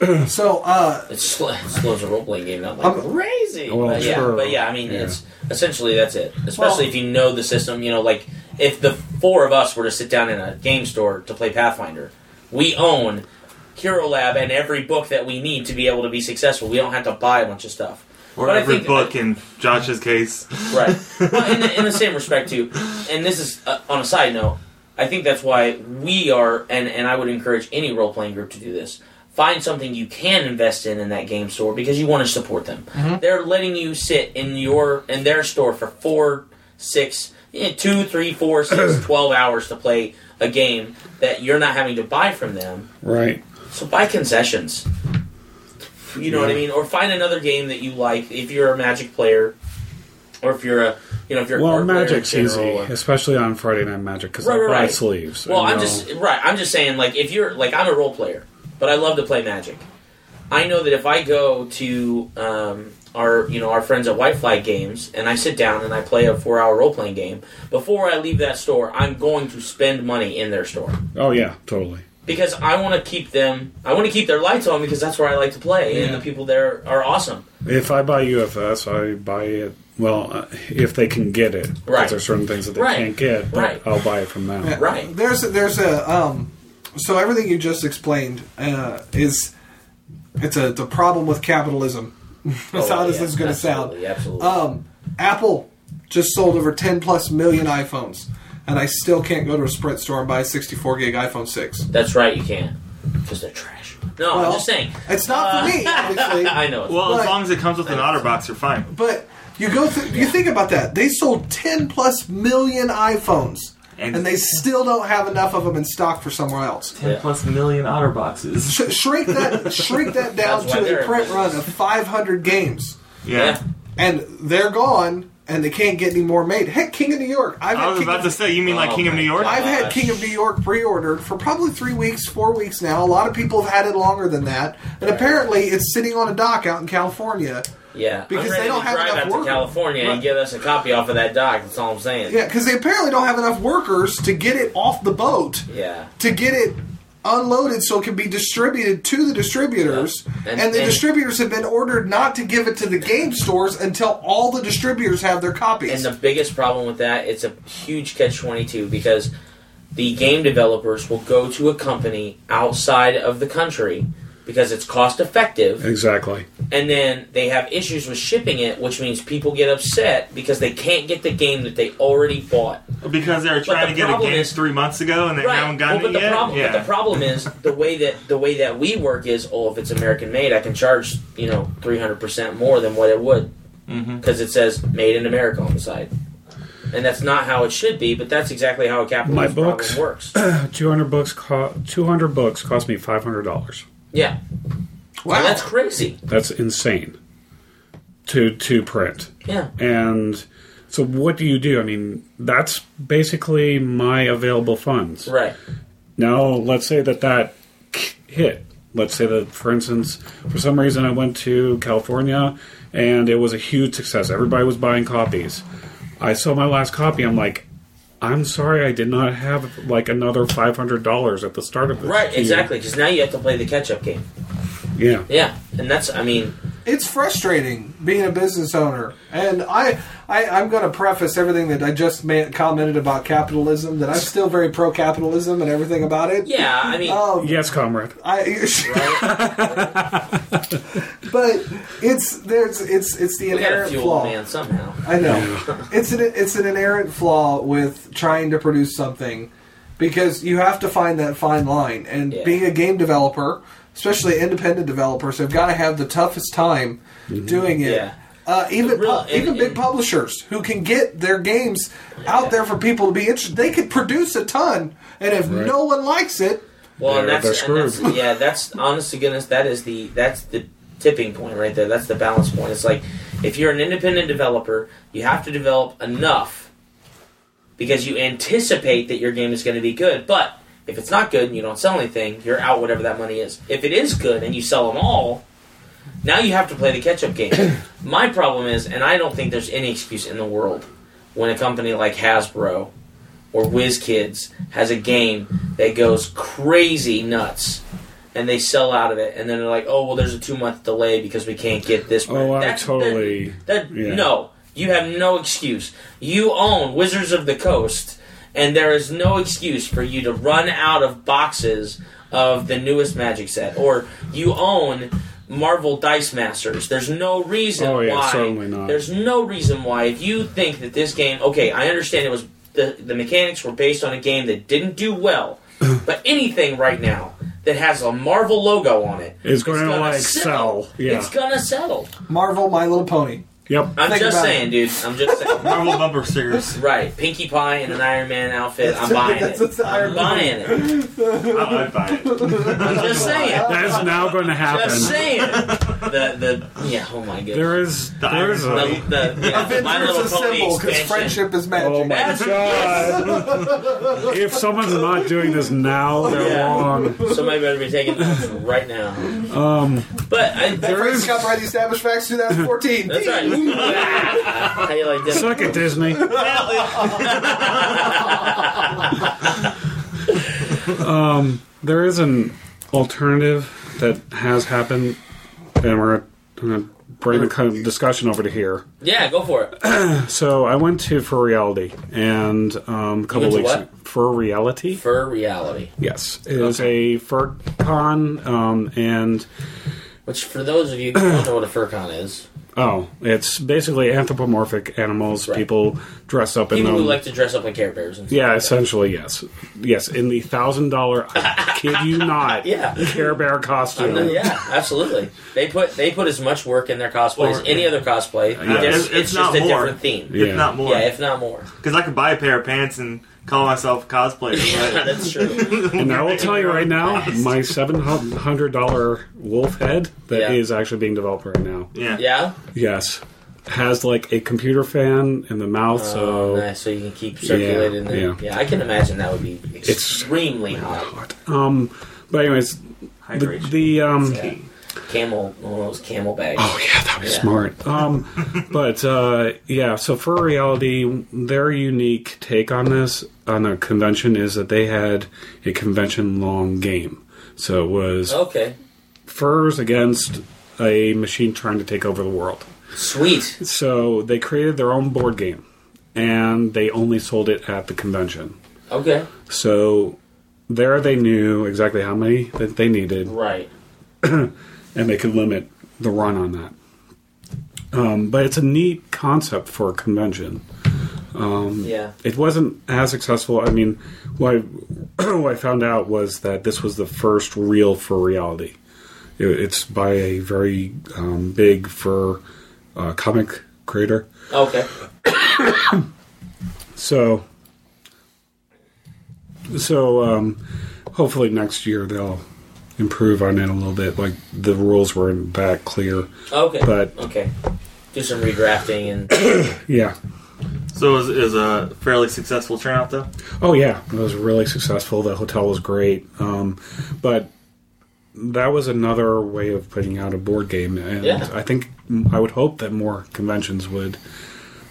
Speaker 2: So, uh,
Speaker 1: It sl- it slows a role playing game down like
Speaker 2: Um,
Speaker 1: crazy.
Speaker 3: well,
Speaker 1: but yeah,
Speaker 3: sure.
Speaker 1: but yeah, I mean,
Speaker 3: Yeah.
Speaker 1: it's essentially that's it. Especially
Speaker 2: Well-
Speaker 1: if you know the system. You know, like if the four of us were to sit down in a game store to play Pathfinder, we own Hero Lab and every book that we need to be able to be successful. We don't have to buy a bunch of stuff.
Speaker 4: Or
Speaker 1: But
Speaker 4: every
Speaker 1: think-
Speaker 4: book in Josh's case.
Speaker 1: Right. well, in the, in the same respect too, and this is uh, on a side note. I think that's why we are, and and I would encourage any role playing group to do this. Find something you can invest in in that game store because you want to support them. Mm-hmm. They're letting you sit in your in their store for four, six, yeah, two, three, four, six, twelve hours to play a game that you're not having to buy from them.
Speaker 3: Right.
Speaker 1: So buy concessions. You know what I mean? Or find another game that you like if you're a Magic player, or if you're a you know if you're a
Speaker 3: Well, Magic's easy,
Speaker 1: or-
Speaker 3: especially on Friday Night Magic because
Speaker 1: Right,
Speaker 3: I
Speaker 1: right,
Speaker 3: buy
Speaker 1: right.
Speaker 3: sleeves.
Speaker 1: Well, I'm just right. I'm just saying, like, if you're like, I'm a role player, but I love to play Magic. I know that if I go to um, our, you know, our friends at White Flag Games, and I sit down and I play a four-hour role-playing game, before I leave that store, I'm going to spend money in their store
Speaker 3: Oh yeah, totally.
Speaker 1: because I want to keep them. I want to keep their lights on because that's where I like to play, and the people there are awesome.
Speaker 3: If I buy UFS, I buy it. Well, uh, if they can get it,
Speaker 1: Right.
Speaker 3: there's certain things that they
Speaker 1: Right.
Speaker 3: can't get, but
Speaker 1: Right.
Speaker 3: I'll buy it from them.
Speaker 2: Yeah.
Speaker 1: Right.
Speaker 2: There's there's a um, so everything you just explained uh, is it's a the problem with capitalism. That's
Speaker 1: Oh,
Speaker 2: how this
Speaker 1: yeah,
Speaker 2: is going to sound.
Speaker 1: absolutely, Absolutely.
Speaker 2: Um, Apple just sold over 10 plus million iPhones, and I still can't go to a Sprint store and buy a 64 gig iPhone 6.
Speaker 1: that's right. You can't because they're trash. No, I'm just saying.
Speaker 2: It's not
Speaker 1: Uh,
Speaker 2: for me, obviously.
Speaker 1: I know.
Speaker 4: Well,
Speaker 2: But-
Speaker 4: as long as it comes with an OtterBox, you're fine.
Speaker 2: But you go through, you think about that. They sold 10 plus million iPhones,
Speaker 4: And-
Speaker 2: and, they still don't have enough of them in stock for somewhere else.
Speaker 4: 10
Speaker 1: Yeah.
Speaker 4: plus million OtterBoxes.
Speaker 2: Sh- shrink that, shrink that down to a print
Speaker 1: business.
Speaker 2: run of 500 games,
Speaker 4: Yeah.
Speaker 1: Yeah.
Speaker 2: and they're gone, and they can't get any more made. Heck, King of New York. I've
Speaker 4: I
Speaker 2: had
Speaker 4: was
Speaker 2: King
Speaker 4: about
Speaker 2: of,
Speaker 4: to say, you mean like
Speaker 1: Oh
Speaker 4: King of New York?
Speaker 1: God.
Speaker 2: I've had King of New York pre-ordered for probably three weeks, four weeks now. A lot of people have had it longer than that, and apparently it's sitting on a dock out in California.
Speaker 1: Yeah,
Speaker 2: Because they don't
Speaker 1: to
Speaker 2: have
Speaker 1: drive
Speaker 2: enough
Speaker 1: out to. California
Speaker 2: Right.
Speaker 1: and get us a copy off of that dock. That's all I'm saying.
Speaker 2: Yeah, because they apparently don't have enough workers to get it off the boat.
Speaker 1: Yeah.
Speaker 2: to get it unloaded so it can be distributed to the distributors.
Speaker 1: Yeah.
Speaker 2: And,
Speaker 1: And-
Speaker 2: the
Speaker 1: and-
Speaker 2: distributors have been ordered not to give it to the game stores until all the distributors have their copies.
Speaker 1: And the biggest problem with that, it's a huge catch twenty two because the game developers will go to a company outside of the country because it's cost effective,
Speaker 3: Exactly.
Speaker 1: and then they have issues with shipping it, which means people get upset because they can't get the game that they already bought.
Speaker 4: Because they were trying
Speaker 1: the
Speaker 4: to get a
Speaker 1: problem
Speaker 4: game
Speaker 1: is-
Speaker 4: three months ago and they haven't gotten
Speaker 1: well, but
Speaker 4: it
Speaker 1: the
Speaker 4: yet.
Speaker 1: problem,
Speaker 4: yeah.
Speaker 1: but the problem is the way that the way that we work is, oh, if it's American made, I can charge you know three hundred percent more than what it would
Speaker 4: mm-hmm.
Speaker 1: because it says made in America on the side, and that's not how it should be. But that's exactly how a capitalist
Speaker 3: My books-
Speaker 1: problem works.
Speaker 3: Two hundred books. Co- Two hundred books cost me five hundred dollars.
Speaker 1: Yeah,
Speaker 2: wow.
Speaker 1: That's crazy.
Speaker 3: That's insane. To to print.
Speaker 1: Yeah,
Speaker 3: And so, what do you do? I mean, that's basically my available funds.
Speaker 1: right.
Speaker 3: Now, let's say that that hit. Let's say that, for instance, for some reason I went to California and it was a huge success. Everybody was buying copies. I saw my last copy. I'm like, I'm sorry, I did not have like another five hundred dollars at the start of this.
Speaker 1: Right,
Speaker 3: year."
Speaker 1: exactly. Because now you have to play the catch-up game.
Speaker 3: Yeah.
Speaker 1: Yeah, and that's, I mean,
Speaker 2: it's frustrating being a business owner. And I, I I'm going to preface everything that I just ma- commented about capitalism that I'm still very pro capitalism and everything about it.
Speaker 1: yeah, I mean,
Speaker 2: Um,
Speaker 3: Yes, comrade.
Speaker 2: I, but it's there's it's it's the
Speaker 1: we
Speaker 2: inherent
Speaker 1: fuel
Speaker 2: flaw.
Speaker 1: man somehow.
Speaker 2: I know. it's an it's an inherent flaw with trying to produce something because you have to find that fine line. And
Speaker 1: Yeah.
Speaker 2: being a game developer, especially independent developers, have got to have the toughest time doing it.
Speaker 1: Yeah.
Speaker 2: Uh, even
Speaker 1: Real-
Speaker 2: pu- even
Speaker 1: and-
Speaker 2: big
Speaker 1: and-
Speaker 2: publishers who can get their games out there for people to be interested, they could produce a ton, and if
Speaker 3: Right.
Speaker 2: no one likes it,
Speaker 1: Well,
Speaker 3: They're-
Speaker 1: that's,
Speaker 3: they're
Speaker 1: and that's
Speaker 3: screwed.
Speaker 1: yeah, that's honest to goodness, that is the that's the tipping point right there. That's the balance point. It's like if you're an independent developer, you have to develop enough because you anticipate that your game is going to be good. But if it's not good and you don't sell anything, you're out whatever that money is. If it is good and you sell them all, now you have to play the catch-up game. My problem is, and I don't think there's any excuse in the world when a company like Hasbro or WizKids has a game that goes crazy nuts and they sell out of it and then they're like, oh, well, there's a two month delay because we can't get this.
Speaker 3: Oh, I totally.
Speaker 1: That,
Speaker 3: yeah.
Speaker 1: No, you have no excuse. You own Wizards of the Coast, and there is no excuse for you to run out of boxes of the newest Magic set, or you own Marvel Dice Masters. There's no reason
Speaker 3: Oh, yeah,
Speaker 1: why.
Speaker 3: certainly not.
Speaker 1: There's no reason why. If you think that this game, okay, I understand it was the the mechanics were based on a game that didn't do well, but anything right now. That has a Marvel logo on it
Speaker 3: It's gonna,
Speaker 1: gonna
Speaker 3: like, sell. Yeah.
Speaker 1: It's gonna sell.
Speaker 2: Marvel, My Little Pony.
Speaker 3: Yep.
Speaker 1: I'm
Speaker 2: Think
Speaker 1: just
Speaker 2: about
Speaker 1: saying, dude. I'm just saying.
Speaker 4: Marvel bumper stickers.
Speaker 1: right, Pinkie Pie in an Iron Man outfit. I'm buying it.
Speaker 2: That's- that's the Iron
Speaker 1: I'm
Speaker 2: Man.
Speaker 1: buying it.
Speaker 4: I, I'd buy it.
Speaker 1: I'm just saying.
Speaker 3: That's now going to happen.
Speaker 1: Just saying. The the yeah. Oh my goodness.
Speaker 3: There is
Speaker 4: The
Speaker 3: there is
Speaker 4: Iron
Speaker 3: a
Speaker 1: The, the, yeah, the My
Speaker 2: Avengers
Speaker 1: Little Pony
Speaker 2: assemble because
Speaker 1: expansion.
Speaker 2: friendship is magic.
Speaker 3: Oh my
Speaker 1: That's-
Speaker 3: god! if someone's not doing this now, they're
Speaker 1: Yeah.
Speaker 3: wrong.
Speaker 1: Somebody better be taking notes right now.
Speaker 3: Um,
Speaker 1: But I,
Speaker 2: That
Speaker 1: there
Speaker 2: phrase
Speaker 1: is.
Speaker 2: the Established Facts 2014.
Speaker 1: That's right. How you like that?
Speaker 3: suck it, Disney. um, there is an alternative that has happened, and we're going to bring the kind of discussion over to here.
Speaker 1: Yeah, go for it.
Speaker 3: So I went to Furreality, and um, a couple
Speaker 1: went to
Speaker 3: weeks
Speaker 1: what?
Speaker 3: Furreality.
Speaker 1: For reality,
Speaker 3: Yes, it is a fur con, um, and
Speaker 1: which for those of you who don't know what a furcon is,
Speaker 3: oh, it's basically anthropomorphic animals.
Speaker 1: Right.
Speaker 3: People dress up in
Speaker 1: people
Speaker 3: them.
Speaker 1: who like to dress up like Care Bears and stuff
Speaker 3: yeah,
Speaker 1: like that.
Speaker 3: essentially, yes, yes. In the thousand dollar, I kid you not,
Speaker 1: Yeah.
Speaker 3: Care Bear costume.
Speaker 1: not- yeah, absolutely. They put they put as much work in their cosplay as any other cosplay.
Speaker 3: Yeah.
Speaker 1: It's,
Speaker 4: It's-
Speaker 1: it's
Speaker 4: it's
Speaker 1: just
Speaker 4: not
Speaker 1: a
Speaker 4: more.
Speaker 1: different theme.
Speaker 3: Yeah.
Speaker 4: If not more.
Speaker 1: Yeah, if not more.
Speaker 4: Because I could buy a pair of pants and call myself cosplayer.
Speaker 1: Yeah,
Speaker 4: But
Speaker 1: that's true.
Speaker 3: And I will tell you right now, my seven hundred dollar wolf head that is
Speaker 1: Yeah.
Speaker 3: actually being developed right now.
Speaker 4: yeah.
Speaker 1: Yeah.
Speaker 3: Yes, has like a computer fan in the mouth, so
Speaker 1: Oh, nice. So you can keep circulating.
Speaker 3: Yeah,
Speaker 1: there.
Speaker 3: yeah.
Speaker 1: yeah, I can imagine that would be extremely hot.
Speaker 3: um. But anyways, the,
Speaker 4: Hydration.
Speaker 3: the um.
Speaker 1: Yeah. Camel, one of those camel bags.
Speaker 3: Oh yeah, that was
Speaker 1: Yeah.
Speaker 3: smart. Um, but uh, yeah, so Furreality, their unique take on this on a convention is that they had a convention long game. So it was
Speaker 1: Okay,
Speaker 3: furs against a machine trying to take over the world.
Speaker 1: sweet.
Speaker 3: So they created their own board game, and they only sold it at the convention.
Speaker 1: Okay,
Speaker 3: So there they knew exactly how many that they needed,
Speaker 1: right.
Speaker 3: and they could limit the run on that. Um, but it's a neat concept for a convention.
Speaker 1: Yeah.
Speaker 3: It wasn't as successful. I mean, what I, what I found out was that this was the first real Furreality. It, it's by a very um, big for uh, comic creator.
Speaker 1: Okay.
Speaker 3: So, so um, hopefully next year they'll improve on it a little bit. Like the rules weren't that clear,
Speaker 1: Okay.
Speaker 3: but
Speaker 1: okay. Do some redrafting and
Speaker 3: yeah.
Speaker 4: So it was, it was a fairly successful turnout, though.
Speaker 3: Oh yeah, it was really successful. The hotel was great, um, but that was another way of putting out a board game, and
Speaker 1: Yeah.
Speaker 3: I think I would hope that more conventions would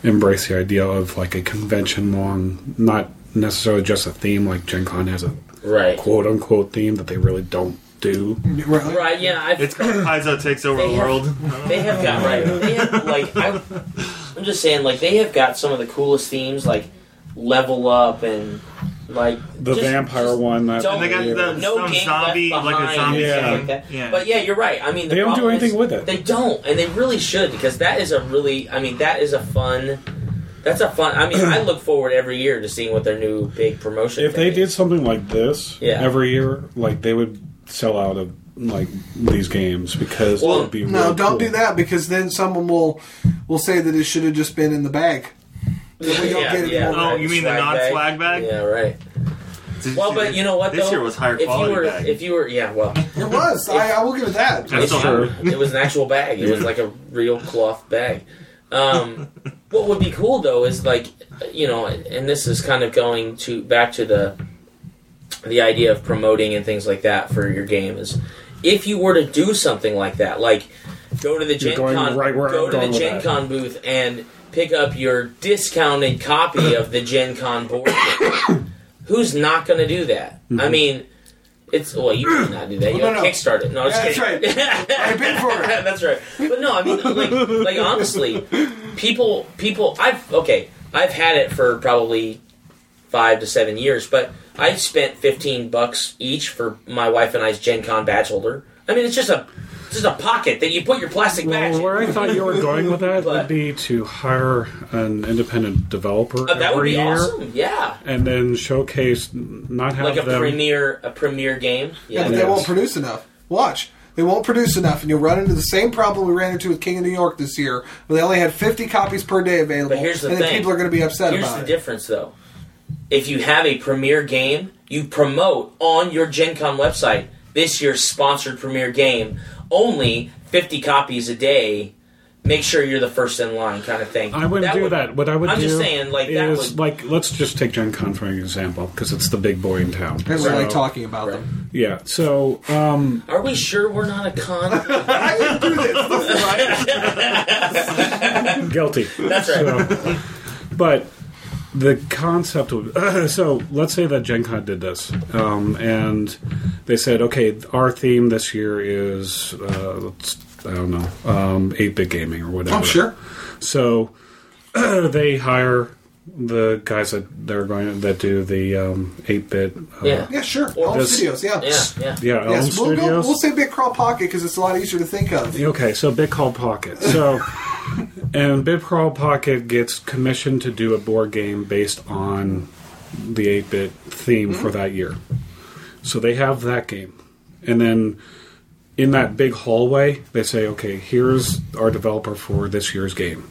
Speaker 3: embrace the idea of like a convention long, not necessarily just a theme. Like Gen Con has a
Speaker 1: right.
Speaker 3: quote unquote theme that they really don't do.
Speaker 2: Right.
Speaker 1: Right. Yeah. I.
Speaker 4: It's called Paizo Takes Over the
Speaker 1: have-
Speaker 4: World.
Speaker 1: They have got right. They have like I, I'm just saying like they have got some of the coolest themes like level up and like
Speaker 3: The
Speaker 1: just-
Speaker 3: vampire
Speaker 1: just
Speaker 3: one that
Speaker 4: And they got the-
Speaker 1: no
Speaker 4: some
Speaker 1: game
Speaker 4: zombie-
Speaker 1: left
Speaker 4: like a zombie
Speaker 3: Yeah.
Speaker 1: like that.
Speaker 4: Yeah.
Speaker 1: But yeah, you're right. I mean, the
Speaker 3: They don't do anything
Speaker 1: is
Speaker 3: with it.
Speaker 1: They don't, and they really should because that is a really. I mean, that is a fun. That's a fun. I mean, I look forward every year to seeing what their new big promotion. Is.
Speaker 3: If they
Speaker 1: thing
Speaker 3: did something like this
Speaker 1: Yeah.
Speaker 3: every year, like they would sell out of like these games because
Speaker 1: Well,
Speaker 3: it would be
Speaker 2: No,
Speaker 3: really
Speaker 2: don't
Speaker 3: cool.
Speaker 2: do that because then someone will will say that it should have just been in the bag. Then we don't
Speaker 1: Yeah,
Speaker 2: get it
Speaker 1: yeah.
Speaker 4: Oh, you mean the non-swag bag?
Speaker 1: Yeah, right.
Speaker 4: Did
Speaker 1: Well,
Speaker 4: see
Speaker 1: but you know what?
Speaker 4: This
Speaker 1: though?
Speaker 4: year was higher
Speaker 1: if you
Speaker 4: quality
Speaker 1: were,
Speaker 4: bag.
Speaker 1: If you were, yeah, well,
Speaker 2: It was. I, I will give it that.
Speaker 4: That's
Speaker 1: It's
Speaker 4: true.
Speaker 1: It was an actual bag. It was like a real cloth bag. Um, what would be cool though is like, you know, and this is kind of going to back to the the idea of promoting and things like that for your game is if you were to do something like that, like go to the Gen Con,
Speaker 3: right
Speaker 1: go
Speaker 3: I'm
Speaker 1: to the Gen. Con booth and pick up your discounted copy of the Gen Con board game. Who's not going to do that?
Speaker 3: Mm-hmm.
Speaker 1: I mean, it's well, you may not do that. You
Speaker 2: No,
Speaker 1: don't
Speaker 2: no.
Speaker 1: kickstart it. No, I'm just
Speaker 2: That's
Speaker 1: kidding.
Speaker 2: I paid for it.
Speaker 1: That's right. But no, I mean, like, like honestly, people, people, I've okay, I've had it for probably five to seven years, but I spent fifteen bucks each for my wife and I's Gen Con badge holder. I mean, it's just a, it's just a pocket that you put your plastic badge.
Speaker 3: Well,
Speaker 1: in.
Speaker 3: where I thought you were going with that
Speaker 1: But-
Speaker 3: would be to hire an independent developer
Speaker 1: Uh, that would
Speaker 3: every
Speaker 1: be
Speaker 3: year,
Speaker 1: awesome. Yeah,
Speaker 3: and then showcase not have
Speaker 1: like a
Speaker 3: them.
Speaker 1: premiere, a premiere game.
Speaker 2: Yeah,
Speaker 1: Yeah,
Speaker 2: but they
Speaker 3: Yes.
Speaker 2: won't produce enough. Watch. They won't produce enough, and you'll run into the same problem we ran into with King of New York this year, where they only had 50 copies per day available,
Speaker 1: But here's the
Speaker 2: and then
Speaker 1: thing.
Speaker 2: people are going to be upset
Speaker 1: Here's
Speaker 2: about
Speaker 1: the difference, though. If you have a premiere game, you promote on your Gen Con website this year's sponsored premiere game. Only 50 copies a day. Make sure you're the first in line, kind of thing.
Speaker 3: I wouldn't do
Speaker 1: would-
Speaker 3: that. What I would
Speaker 1: I'm
Speaker 3: do
Speaker 1: just saying, like that
Speaker 3: is
Speaker 1: would.
Speaker 3: like let's just take Gen Con for an example because it's the big boy in town.
Speaker 2: And we
Speaker 3: So,
Speaker 2: like talking about
Speaker 1: Right.
Speaker 2: them.
Speaker 3: Yeah. So um,
Speaker 1: Are we sure we're not a con?
Speaker 2: I didn't do this.
Speaker 3: guilty.
Speaker 1: That's right.
Speaker 3: So, but the concept would so let's say that Gen Con did this, um, and they said, okay, our theme this year is uh, let's, I don't know, um, eight bit gaming or whatever.
Speaker 2: Oh, sure.
Speaker 3: So they hire the guys that they're going that do the um, eight bit. Uh,
Speaker 1: Yeah.
Speaker 2: Yeah, sure.
Speaker 1: Or
Speaker 2: Elm
Speaker 3: this-
Speaker 2: Studios, yeah.
Speaker 1: Yeah, yeah.
Speaker 3: Yeah, Elm
Speaker 2: Yes, we'll, go, we'll say Big Crawl Pocket because it's a lot easier to think of.
Speaker 3: Okay, so Big Crawl Pocket. So, and Big Crawl Pocket gets commissioned to do a board game based on the 8 bit theme for that year. So they have that game. And then in that big hallway, they say, okay, here's our developer for this year's game.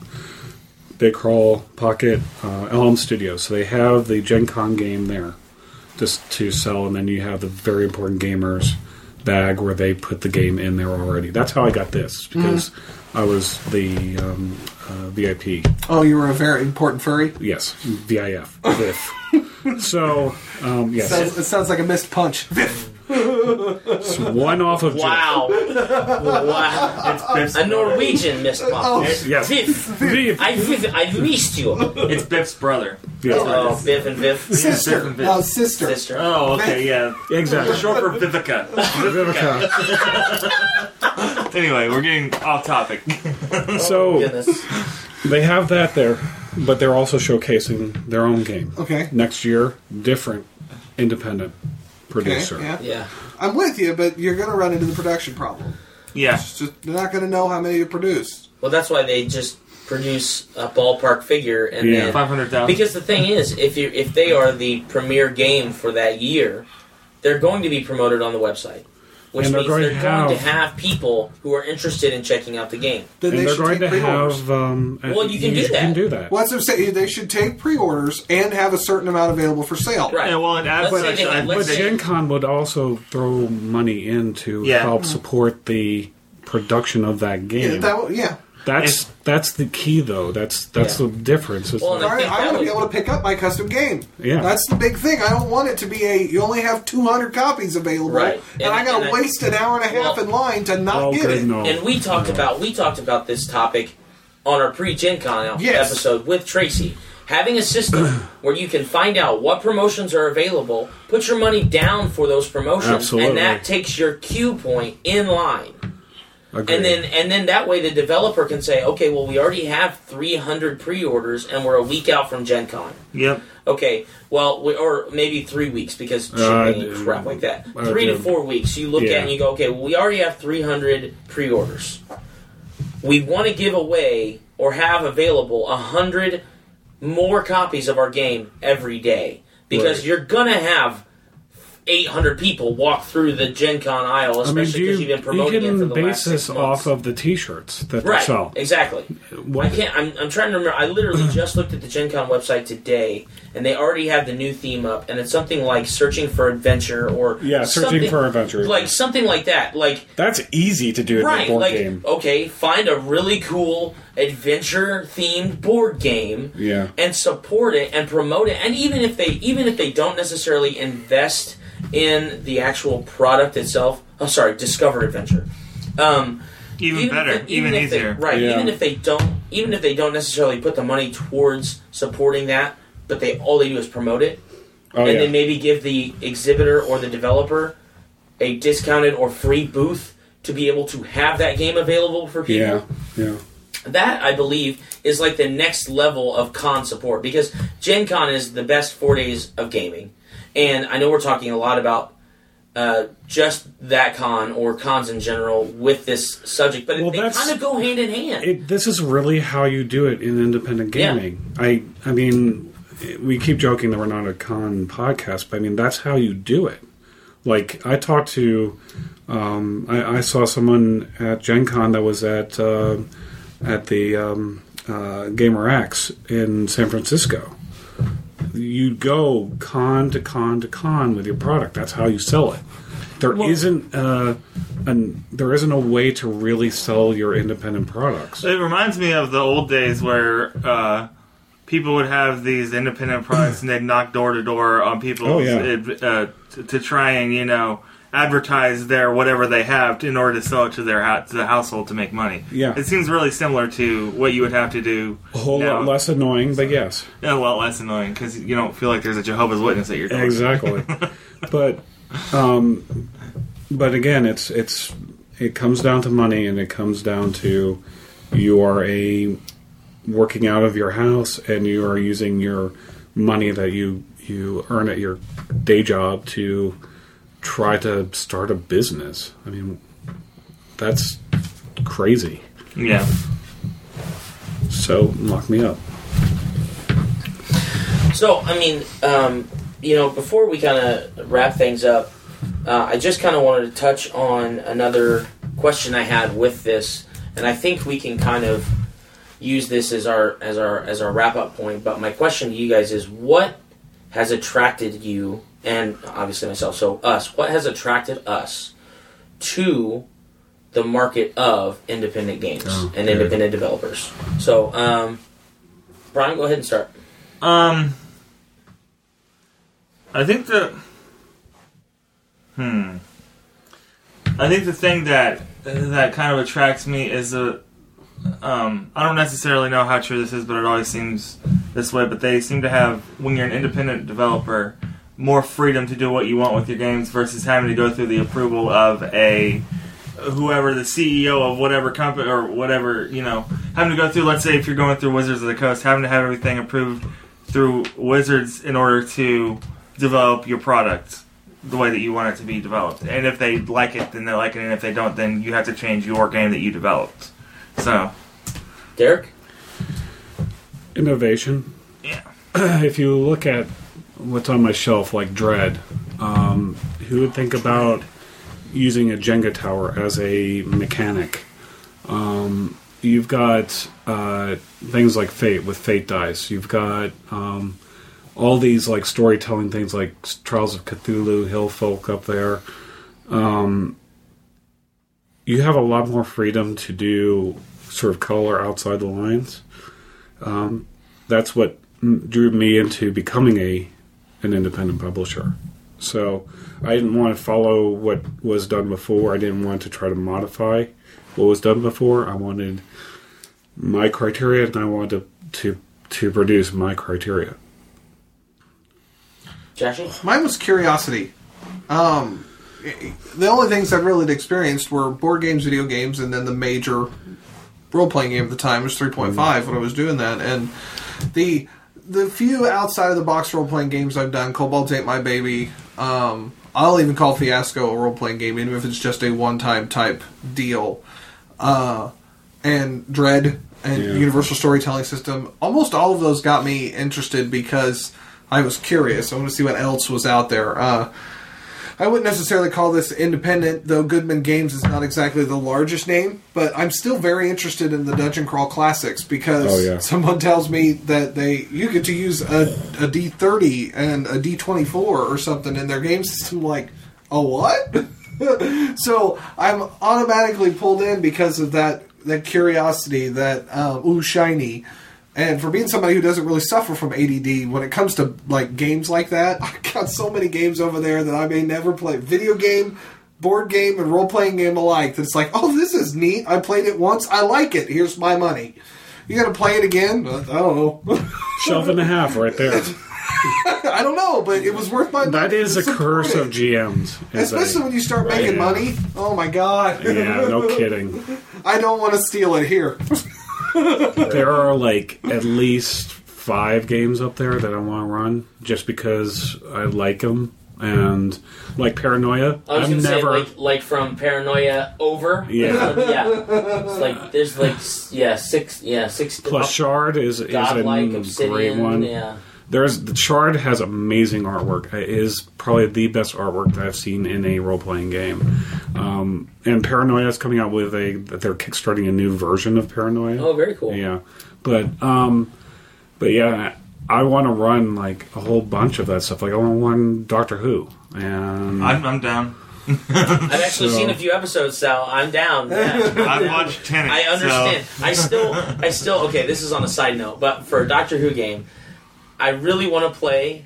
Speaker 3: Big Crawl Pocket, uh, Elm Studios. So they have the Gen Con game there just to sell, and then you have the very important gamers bag where they put the game in there already. That's how I got this because I was the um, uh, VIP.
Speaker 2: Oh, you were a very important furry?
Speaker 3: Yes, VIF. VIF. so um, yes,
Speaker 2: Sounds, it sounds like a missed punch.
Speaker 3: It's one off of Jeff.
Speaker 1: Wow. wow.
Speaker 4: Biff's
Speaker 1: A Norwegian missed pump.
Speaker 2: Oh.
Speaker 3: Yes.
Speaker 1: Viv.
Speaker 3: VIF.
Speaker 1: I, Viv, I missed you.
Speaker 4: It's Biff's brother.
Speaker 3: Yes.
Speaker 1: Oh, Viv and Viv.
Speaker 2: Sister.
Speaker 4: different bit.
Speaker 2: Uh, sister.
Speaker 1: Sister.
Speaker 4: Oh, okay, yeah.
Speaker 3: Exactly.
Speaker 4: Short for Vivica.
Speaker 3: Vivica.
Speaker 4: anyway, we're getting off topic.
Speaker 3: So
Speaker 1: Goodness.
Speaker 3: they have that there, but they're also showcasing their own game.
Speaker 2: Okay.
Speaker 3: Next year, different independent
Speaker 2: Okay,
Speaker 3: producer.
Speaker 2: yeah.
Speaker 1: Yeah.
Speaker 2: I'm with you, but you're going to run into the production problem.
Speaker 4: Yeah.
Speaker 2: It's just, they're not going to know how many to produce.
Speaker 1: Well, that's why they just produce a ballpark figure and
Speaker 3: Yeah.
Speaker 1: then
Speaker 4: Five hundred thousand.
Speaker 1: because the thing is, if you if they are the premier game for that year, they're going to be promoted on the website, which
Speaker 3: And they're
Speaker 1: means
Speaker 3: going
Speaker 1: they're
Speaker 3: to
Speaker 1: going to
Speaker 3: have-
Speaker 1: have people who are interested in checking out the game.
Speaker 2: Then
Speaker 3: And
Speaker 2: they
Speaker 3: they're
Speaker 2: should
Speaker 3: going
Speaker 2: take
Speaker 3: to
Speaker 2: pre-orders.
Speaker 3: have. Um,
Speaker 1: Well, you can do
Speaker 3: Can do that.
Speaker 2: Well, that's what I'm saying. They should take pre-orders and have a certain amount available for sale.
Speaker 1: Right.
Speaker 4: Yeah, well, it adds
Speaker 1: Let's say
Speaker 4: such-
Speaker 1: they
Speaker 4: I-
Speaker 1: have-
Speaker 3: But
Speaker 1: let's
Speaker 3: Gen Con would also throw money in to
Speaker 4: Yeah.
Speaker 3: help support the production of that
Speaker 2: Yeah,
Speaker 3: game.
Speaker 2: that, yeah.
Speaker 3: That's that's the key, though. That's that's
Speaker 1: Yeah.
Speaker 3: the difference. It's
Speaker 1: Well,
Speaker 3: like-
Speaker 1: and
Speaker 2: All right, I
Speaker 1: that
Speaker 2: want to be able to pick up my custom game.
Speaker 3: Yeah.
Speaker 2: That's the big thing. I don't want it to be a you only have 200 copies available,
Speaker 1: Right.
Speaker 2: and,
Speaker 1: And-
Speaker 2: I got to
Speaker 1: and I-
Speaker 2: waste an hour and a half
Speaker 1: Well-
Speaker 2: in line to not
Speaker 3: oh,
Speaker 2: get
Speaker 3: good,
Speaker 2: it.
Speaker 3: no.
Speaker 1: And we talked about we talked about this topic on our pre-Gen Con
Speaker 2: Yes.
Speaker 1: episode with Tracy. Having a system where you can find out what promotions are available, put your money down for those promotions,
Speaker 3: Absolutely.
Speaker 1: and that takes your queue point in line.
Speaker 3: Agreed.
Speaker 1: And then and then that way the developer can say, okay, well we already have 300 pre-orders and we're a week out from Gen Con.
Speaker 4: Yep.
Speaker 1: Okay, well, we, or maybe three weeks because shipping
Speaker 3: Uh,
Speaker 1: crap like that.
Speaker 3: uh,
Speaker 1: three to four weeks. You look
Speaker 3: Yeah.
Speaker 1: at it and you go, okay, well, we already have 300 pre-orders. We want to give away or have available 100 more copies of our game every day because
Speaker 3: Right.
Speaker 1: you're going to have 800 people walk through the Gen Con aisle,
Speaker 3: I mean,
Speaker 1: especially because
Speaker 3: you,
Speaker 1: you've been
Speaker 3: you
Speaker 1: promoting it for
Speaker 3: can
Speaker 1: the
Speaker 3: base this off of the T-shirts that they sell.
Speaker 1: exactly.
Speaker 3: What-
Speaker 1: I can't. I'm, I'm trying to remember. I literally just looked at the Gen Con website today, and they already have the new theme up, and it's something like searching for adventure or
Speaker 3: Yeah, searching for adventure.
Speaker 1: like something like that. Like
Speaker 3: That's easy to do in
Speaker 1: right,
Speaker 3: a board
Speaker 1: like
Speaker 3: game.
Speaker 1: okay, find a really cool adventure themed board game
Speaker 3: Yeah.
Speaker 1: and support it and promote it. And even if they even if they don't necessarily invest in the actual product itself, oh sorry, discover adventure. Um,
Speaker 4: Even,
Speaker 1: if
Speaker 4: better,
Speaker 1: they-
Speaker 4: even,
Speaker 1: if they-
Speaker 4: easier.
Speaker 1: right?
Speaker 3: Yeah.
Speaker 1: Even if they don't, even if they don't necessarily put the money towards supporting that, but they all they do is promote it,
Speaker 3: Oh
Speaker 1: and
Speaker 3: yeah.
Speaker 1: then maybe give the exhibitor or the developer a discounted or free booth to be able to have that game available for people.
Speaker 3: yeah. Yeah.
Speaker 1: That I believe is like the next level of con support because Gen Con is the best four days of gaming, and I know we're talking a lot about uh, just that con or cons in general with this subject, but
Speaker 3: Well,
Speaker 1: they
Speaker 3: that's-
Speaker 1: kind of go hand in hand.
Speaker 3: It, this is really how you do it in independent
Speaker 1: Yeah.
Speaker 3: gaming. I I mean, we keep joking that we're not a con podcast, but I mean that's how you do it. Like I talked to, um, I, I saw someone at Gen Con that was at uh, at the um, uh, GaymerX in San Francisco. You go con to con to con with your product. That's how you sell it. There
Speaker 1: Well-
Speaker 3: not uh, an there isn't a way to really sell your independent products.
Speaker 4: It reminds me of the old days where uh, people would have these independent products and they'd knock door to door on people
Speaker 3: Oh, yeah.
Speaker 4: uh, to, to try and you know advertise their whatever they have in order to sell it to their ha- to the household to make money.
Speaker 3: Yeah.
Speaker 4: it seems really similar to what you would have to do.
Speaker 3: A whole
Speaker 4: now.
Speaker 3: lot less annoying, but yes,
Speaker 4: Yeah, a lot less annoying because you don't feel like there's a Jehovah's Witness at your door.
Speaker 3: exactly. but, um, but again, it's it's it comes down to money, and it comes down to you are a working out of your house, and you are using your money that you you earn at your day job to try to start a business. I mean, that's crazy.
Speaker 4: Yeah.
Speaker 3: So lock me up.
Speaker 1: So, I mean, um, you know, before we kind of wrap things up, uh, I just kind of wanted to touch on another question I had with this, and I think we can kind of use this as our as our as our wrap up point. But my question to you guys is, what has attracted you, and obviously myself, so us, what has attracted us to the market of independent games
Speaker 3: Oh,
Speaker 1: and independent developers? So, um, Brian, go ahead and start.
Speaker 4: Um, I think the hmm. I think the thing that that kind of attracts me is a um. I don't necessarily know how true this is, but it always seems this way. But they seem to have when you're an independent developer more freedom to do what you want with your games versus having to go through the approval of a whoever the CEO of whatever company or whatever you know having to go through. Let's say if you're going through Wizards of the Coast, having to have everything approved through Wizards in order to develop your product the way that you want it to be developed. And if they like it, then they like it, and if they don't, then you have to change your game that you developed. So
Speaker 1: Derek?
Speaker 3: Innovation.
Speaker 4: yeah,
Speaker 3: if you look at what's on my shelf, like Dread, um, who would think about using a Jenga tower as a mechanic? Um, you've got uh, things like Fate with Fate dice. You've got um, all these like storytelling things like Trials of Cthulhu, Hillfolk up there. Um, you have a lot more freedom to do sort of color outside the lines. Um, that's what drew me into becoming a an independent publisher. So I didn't want to follow what was done before. I didn't want to try to modify what was done before. I wanted my criteria, and I wanted to to, to produce my criteria.
Speaker 1: Joshy?
Speaker 2: Mine was curiosity. Um, the only things I've really experienced were board games, video games, and then the major role playing game at the time was 3.5 when I was doing that. And the the few outside of the box role playing games I've done, Kobolds Ate My Baby. Um, I'll even call Fiasco a role playing game, even if it's just a one time type deal. Uh, and Dread and
Speaker 3: Yeah.
Speaker 2: Universal Storytelling System. Almost all of those got me interested because I was curious. I want to see what else was out there. Uh, I wouldn't necessarily call this independent, though Goodman Games is not exactly the largest name. But I'm still very interested in the Dungeon Crawl Classics because
Speaker 3: Oh, yeah.
Speaker 2: someone tells me that they you get to use a, a D30 and a D24 or something in their game system. Like, a what? so I'm automatically pulled in because of that that curiosity, that um, ooh shiny. And for being somebody who doesn't really suffer from ADD, when it comes to like games like that, I've got so many games over there that I may never play. Video game, board game, and role playing game alike. That's like, oh, this is neat. I played it once. I like it. Here's my money. You got to play it again? I don't know.
Speaker 3: Shelf and a half right there.
Speaker 2: I don't know, but it was worth my.
Speaker 3: That is a curse of GMs.
Speaker 2: Especially when you start making
Speaker 3: Yeah.
Speaker 2: money. Oh my god.
Speaker 3: yeah, no kidding.
Speaker 2: I don't want to steal it here.
Speaker 3: There are like at least five games up there that I want to run just because I like them and like Paranoia.
Speaker 1: I was
Speaker 3: I've
Speaker 1: gonna say
Speaker 3: never.
Speaker 1: like like from Paranoia over.
Speaker 3: Yeah.
Speaker 1: yeah. It's like there's like yeah six yeah six
Speaker 3: Plus, Shard is is a great one.
Speaker 1: Yeah.
Speaker 3: There's the Shard has amazing artwork. It is probably the best artwork that I've seen in a role playing game. Um, and Paranoia is coming out with a that they're kickstarting a new version of Paranoia.
Speaker 1: Oh, very cool.
Speaker 3: Yeah, but um, but yeah, I want to run like a whole bunch of that stuff. Like I want to run Doctor Who, and
Speaker 4: I'm, I'm down.
Speaker 1: I've actually
Speaker 3: So-
Speaker 1: seen a few episodes, so I'm down. Yeah.
Speaker 4: I've watched Tenet.
Speaker 1: I understand.
Speaker 4: So.
Speaker 1: I still, I still. Okay, this is on a side note, but for a Doctor Who game, I really want to play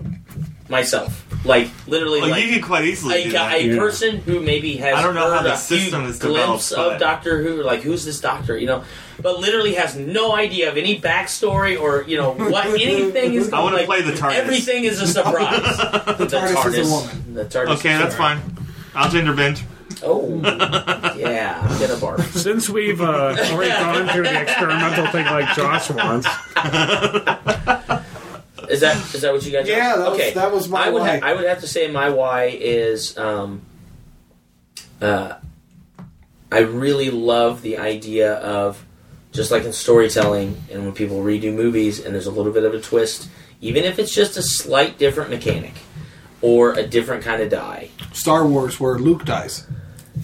Speaker 1: myself. Like literally,
Speaker 4: Well,
Speaker 1: like
Speaker 4: you could quite easily
Speaker 1: a,
Speaker 4: do that.
Speaker 1: a
Speaker 3: Yeah.
Speaker 1: person who maybe has
Speaker 4: I don't know how the
Speaker 1: a
Speaker 4: system is
Speaker 1: glimpse
Speaker 4: developed,
Speaker 1: of
Speaker 4: but-
Speaker 1: Doctor Who, like who's this Doctor, you know, but literally has no idea of any backstory or you know what anything is.
Speaker 4: I wanna
Speaker 1: like,
Speaker 4: play the TARDIS.
Speaker 1: Everything is a surprise. the,
Speaker 2: TARDIS is a woman.
Speaker 1: The TARDIS.
Speaker 4: Okay, that's
Speaker 1: a-
Speaker 4: fine. I'll gender bend.
Speaker 1: Oh, yeah, I'm gonna barf.
Speaker 3: since we've uh, already gone through the experimental thing like Josh wants,
Speaker 1: Is that is that what you guys?
Speaker 2: Yeah, that was-
Speaker 1: okay.
Speaker 2: that was my
Speaker 1: I would
Speaker 2: why.
Speaker 1: I would have to say my why is um, uh, I really love the idea of just like in storytelling and when people redo movies and there's a little bit of a twist, even if it's just a slight different mechanic or a different kind of die.
Speaker 2: Star Wars, where Luke dies.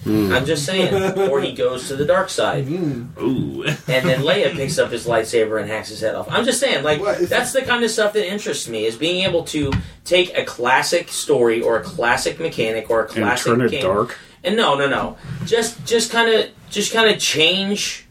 Speaker 2: Hmm.
Speaker 1: I'm just saying, or he goes to the dark side.
Speaker 4: Ooh.
Speaker 1: and then Leia picks up his lightsaber and hacks his head off. I'm just saying, like that's the kind of stuff that interests me is being able to take a classic story or a classic mechanic or a classic
Speaker 3: and
Speaker 1: classic
Speaker 3: turn it
Speaker 1: game,
Speaker 3: dark.
Speaker 1: And no, no, no, just just kind of just kind of change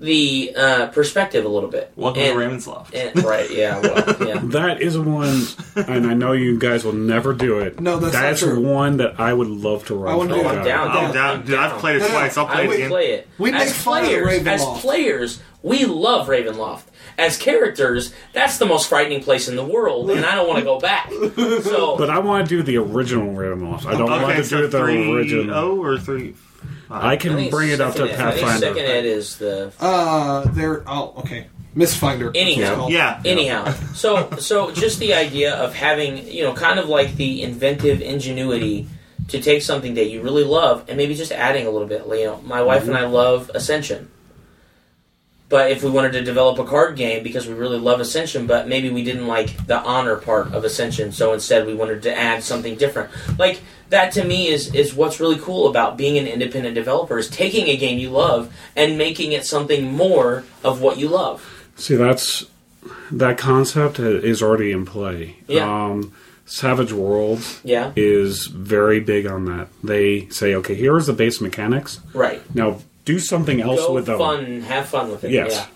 Speaker 1: the uh, perspective a little bit.
Speaker 4: Welcome
Speaker 1: and,
Speaker 4: to Ravenloft.
Speaker 1: and- right? Yeah. Well, yeah.
Speaker 3: That is one, and I know you guys will never do it.
Speaker 2: No, that's not
Speaker 3: that's
Speaker 2: true.
Speaker 3: one that I would love to run.
Speaker 2: I wanna
Speaker 3: for
Speaker 2: do
Speaker 3: you
Speaker 2: it.
Speaker 1: I'm
Speaker 3: guys.
Speaker 1: down.
Speaker 4: Oh,
Speaker 1: down,
Speaker 4: down.
Speaker 1: I'm
Speaker 4: Dude, I've played it
Speaker 2: No, no,
Speaker 4: twice. I'll
Speaker 1: I
Speaker 4: play it again.
Speaker 1: play it.
Speaker 2: We make
Speaker 1: as
Speaker 2: fun of
Speaker 1: players, as players, we love Ravenloft. As characters, that's the most frightening place in the world, and I don't want to go back. So,
Speaker 3: But I want to do the original Ravenloft. I don't want to
Speaker 4: so
Speaker 3: do the original.
Speaker 4: oh or three.
Speaker 3: I
Speaker 1: I
Speaker 3: can
Speaker 1: think
Speaker 3: bring it up to
Speaker 1: second ed-
Speaker 3: Pathfinder.
Speaker 1: second ed is the
Speaker 2: Uh, there. Oh, okay. Mistfinder. that's what it's
Speaker 1: Anyhow.
Speaker 4: Yeah.
Speaker 1: anyhow. So, so just the idea of having you know, kind of like the inventive ingenuity to take something that you really love and maybe just adding a little bit. You know, my wife and I love Ascension. But if we wanted to develop a card game because we really love Ascension, but maybe we didn't like the honor part of Ascension, so instead we wanted to add something different. Like that to me is is what's really cool about being an independent developer is taking a game you love and making it something more of what you love.
Speaker 3: See, that's that concept is already in play.
Speaker 1: Yeah.
Speaker 3: Um, Savage Worlds
Speaker 1: Yeah.
Speaker 3: is very big on that. They say, okay, here is the base mechanics.
Speaker 1: Right.
Speaker 3: Now do something else
Speaker 1: Go
Speaker 3: with them.
Speaker 1: fun, have fun with it.
Speaker 3: Yes.
Speaker 1: Yeah.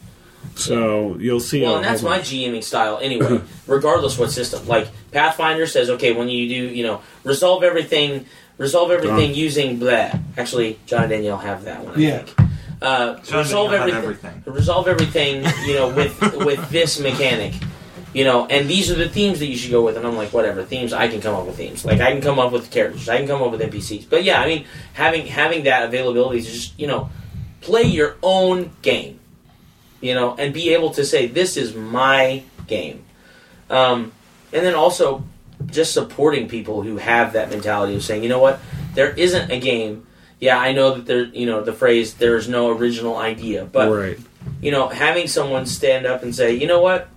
Speaker 3: So you'll see.
Speaker 1: Well, and that's my. GMing style anyway, regardless what system. Like Pathfinder says, okay, when you do, you know, resolve everything, resolve everything
Speaker 3: Done.
Speaker 1: using blah. Actually, John and Danielle have that one. I
Speaker 2: Yeah.
Speaker 1: think. Uh,
Speaker 4: John
Speaker 1: resolve
Speaker 4: Danielle
Speaker 1: everything,
Speaker 4: everything.
Speaker 1: Resolve everything. You know, with with this mechanic. You know, and these are the themes that you should go with. And I'm like, whatever themes. I can come up with themes. Like I can come up with characters. I can come up with NPCs. But yeah, I mean, having having that availability is just you know, play your own game you know, and be able to say, "This is my game," um, and then also just supporting people who have that mentality of saying, "You know what? There isn't a game." Yeah, I know that there, you know, the phrase "there's no original idea," but
Speaker 3: right.
Speaker 1: you know, having someone stand up and say, "You know what?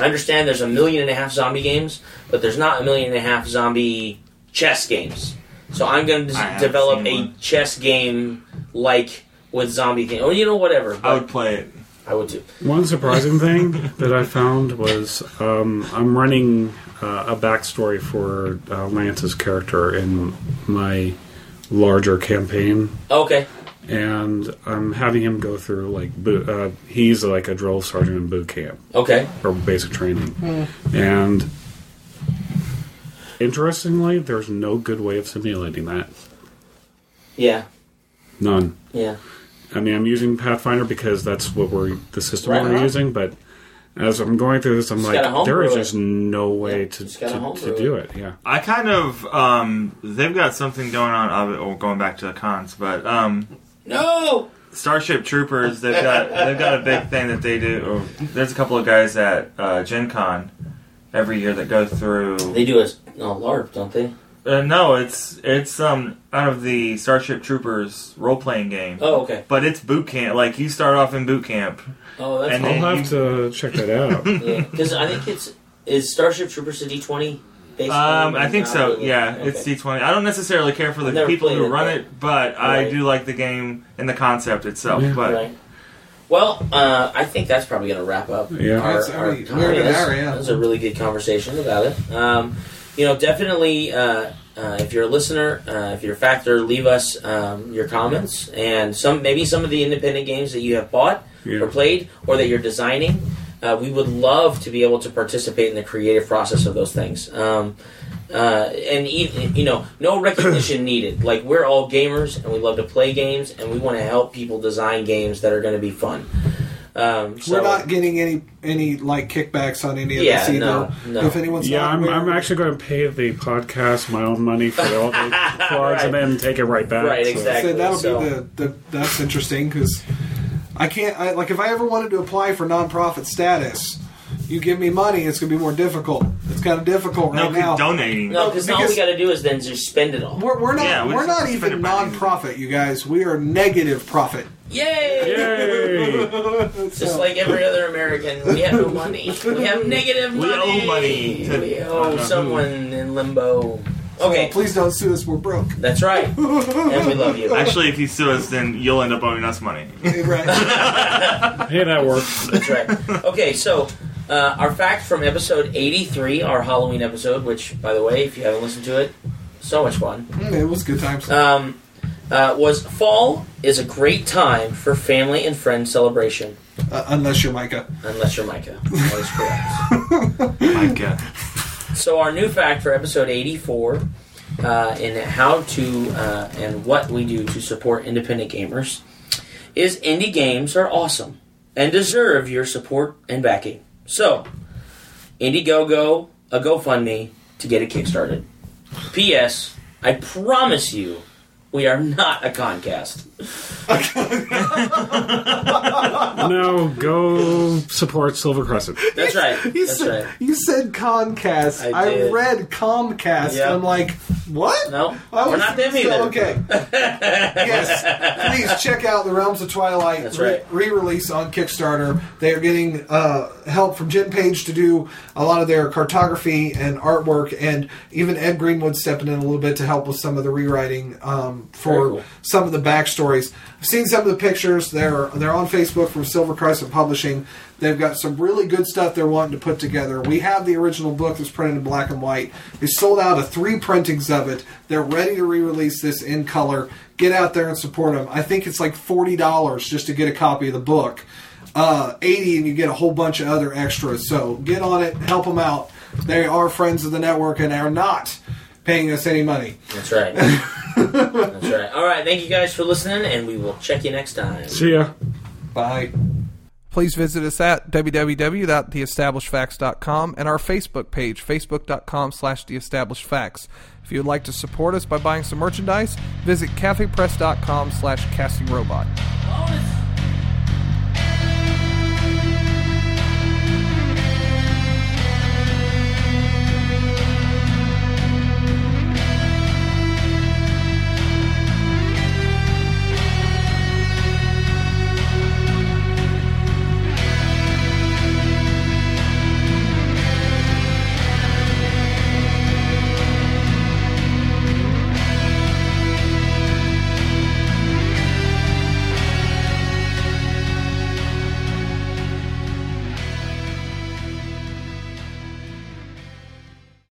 Speaker 1: I understand there's a million and a half zombie games, but there's not a million and a half zombie chess games. So I'm going to
Speaker 4: haven't
Speaker 1: develop a
Speaker 4: one.
Speaker 1: chess game like with zombie thing, or you know whatever.
Speaker 4: I would play it.
Speaker 1: I would too.
Speaker 3: One surprising thing that I found was um, I'm running uh, a backstory for uh, Lance's character in my larger campaign,
Speaker 1: Okay.
Speaker 3: and I'm having him go through like boot, uh, he's like a drill sergeant in boot camp
Speaker 1: Okay.
Speaker 3: or basic training, and interestingly, there's no good way of simulating that.
Speaker 1: Yeah.
Speaker 3: None.
Speaker 1: Yeah.
Speaker 3: I mean, I'm using Pathfinder because that's what we're the system
Speaker 1: Right
Speaker 3: we're
Speaker 1: on.
Speaker 3: using. But as I'm going through this, I'm
Speaker 1: Just
Speaker 3: like,
Speaker 1: gotta homebrew
Speaker 3: there is
Speaker 1: it.
Speaker 3: just no way
Speaker 1: Yeah,
Speaker 3: to
Speaker 1: just gotta
Speaker 3: to,
Speaker 1: homebrew
Speaker 3: do it. Yeah,
Speaker 4: I kind of um, they've got something going on. Of it, well, going back to the cons, but um,
Speaker 1: No.
Speaker 4: Starship Troopers, they've got they've got a big thing that they do. Or there's a couple of guys at uh, Gen Con every year that go through.
Speaker 1: They do a no LARP, don't they?
Speaker 4: Uh, no, it's it's um out of the Starship Troopers role playing game,
Speaker 1: Oh, okay.
Speaker 4: but it's boot camp. Like you start off in boot camp.
Speaker 1: Oh, that's
Speaker 4: And
Speaker 1: cool.
Speaker 3: I'll
Speaker 4: then
Speaker 3: have to check that out.
Speaker 1: Yeah, because I think it's is Starship Troopers a D twenty.
Speaker 4: Um, I think so. Yeah,
Speaker 1: Okay.
Speaker 4: it's D20. I don't necessarily care for the people who
Speaker 1: it,
Speaker 4: run
Speaker 1: but-
Speaker 4: it, but I do like the game and the concept itself.
Speaker 3: Yeah.
Speaker 4: But
Speaker 1: Right. Well, uh, I think that's probably going to wrap up
Speaker 3: Yeah.
Speaker 1: our,
Speaker 2: That's- I
Speaker 1: our
Speaker 2: mean,
Speaker 1: time.
Speaker 2: we're at an
Speaker 1: That's-
Speaker 2: yeah.
Speaker 1: That was a really good conversation about it. Um, you know, definitely, uh, uh, if you're a listener, uh, if you're a factor, leave us um, your comments and some maybe some of the independent games that you have bought
Speaker 3: Yeah.
Speaker 1: or played or that you're designing. Uh, we would love to be able to participate in the creative process of those things. Um, uh, and even, you know, no recognition needed. Like we're all gamers and we love to play games and we want to help people design games that are going to be fun. Um, so,
Speaker 2: We're not getting any any like kickbacks on any of
Speaker 1: Yeah,
Speaker 2: this either.
Speaker 1: no, no.
Speaker 2: If anyone's
Speaker 3: Yeah, I'm, I'm actually going to pay the podcast my own money for all the plugs and then take it right back.
Speaker 1: Right,
Speaker 3: so-
Speaker 1: exactly.
Speaker 2: So that'll
Speaker 1: So-
Speaker 2: be the, the that's interesting because I can't I, like if I ever wanted to apply for nonprofit status, you give me money, it's gonna be more difficult. It's kind of difficult
Speaker 4: no,
Speaker 2: right now.
Speaker 4: donating.
Speaker 1: No, because all we got to do is then just spend it all.
Speaker 2: We're, we're not
Speaker 4: Yeah, we
Speaker 2: we're not even
Speaker 4: it by the-
Speaker 2: nonprofit, you guys. We are negative profit.
Speaker 1: Yay!
Speaker 3: Yay!
Speaker 1: Just like every other American, we have no money. We have negative
Speaker 4: We
Speaker 1: money.
Speaker 4: owe money to-
Speaker 1: we owe
Speaker 4: don't know
Speaker 1: someone in limbo. Okay,
Speaker 2: Please don't sue us. We're broke.
Speaker 1: that's right. And we love you.
Speaker 4: Actually, if you sue us, then you'll end up owing us money.
Speaker 2: right.
Speaker 3: Hey, that works.
Speaker 1: That's right. Okay, so uh, our fact from episode 83, our Halloween episode, which, by the way, if you haven't listened to it, so much fun.
Speaker 2: Mm, it was good times.
Speaker 1: Um, uh, was fall is a great time for family and friend celebration,
Speaker 2: Uh, unless you're Micah.
Speaker 1: unless you're Micah. That is correct.
Speaker 4: Micah.
Speaker 1: So our new fact for episode 84 uh, in how to uh, and what we do to support independent gamers is indie games are awesome and deserve your support and backing. So, Indiegogo, a GoFundMe to get it kickstarted. P.S. I promise you, we are not a Concast.
Speaker 3: No, go support Silver Crescent.
Speaker 1: That's right.
Speaker 2: You
Speaker 1: That's
Speaker 2: said,
Speaker 1: right.
Speaker 2: you said Comcast.
Speaker 1: I
Speaker 2: I,
Speaker 1: did.
Speaker 2: read Comcast.
Speaker 1: Yeah.
Speaker 2: I'm like, what?
Speaker 1: No,
Speaker 2: I
Speaker 1: we're
Speaker 2: was-
Speaker 1: not them
Speaker 2: so,
Speaker 1: either.
Speaker 2: Okay. yes. Please check out the Realms of Twilight
Speaker 1: That's
Speaker 2: re-
Speaker 1: right.
Speaker 2: re-release on Kickstarter. They are getting uh, help from Jim Page to do a lot of their cartography and artwork, and even Ed Greenwood stepping in a little bit to help with some of the rewriting um,
Speaker 1: Very
Speaker 2: for
Speaker 1: cool.
Speaker 2: some of the backstories. I've seen some of the pictures. They're they're on Facebook from Silver Crescent Publishing. They've got some really good stuff they're wanting to put together. We have the original book that's printed in black and white. They sold out of three printings of it. They're ready to re-release this in color. Get out there and support them. I think it's like forty dollars just to get a copy of the book. Uh, Eighty, and you get a whole bunch of other extras. So get on it, help them out. They are friends of the network and are not paying us any money.
Speaker 1: That's right. That's right. All right. Thank you guys for listening, and we will check you next time.
Speaker 3: See ya.
Speaker 2: Bye. Please visit us at www.theestablishedfacts.com and our Facebook page, facebook.com slash theestablishedfacts. If you would like to support us by buying some merchandise, visit cafepress.com slash castingrobot.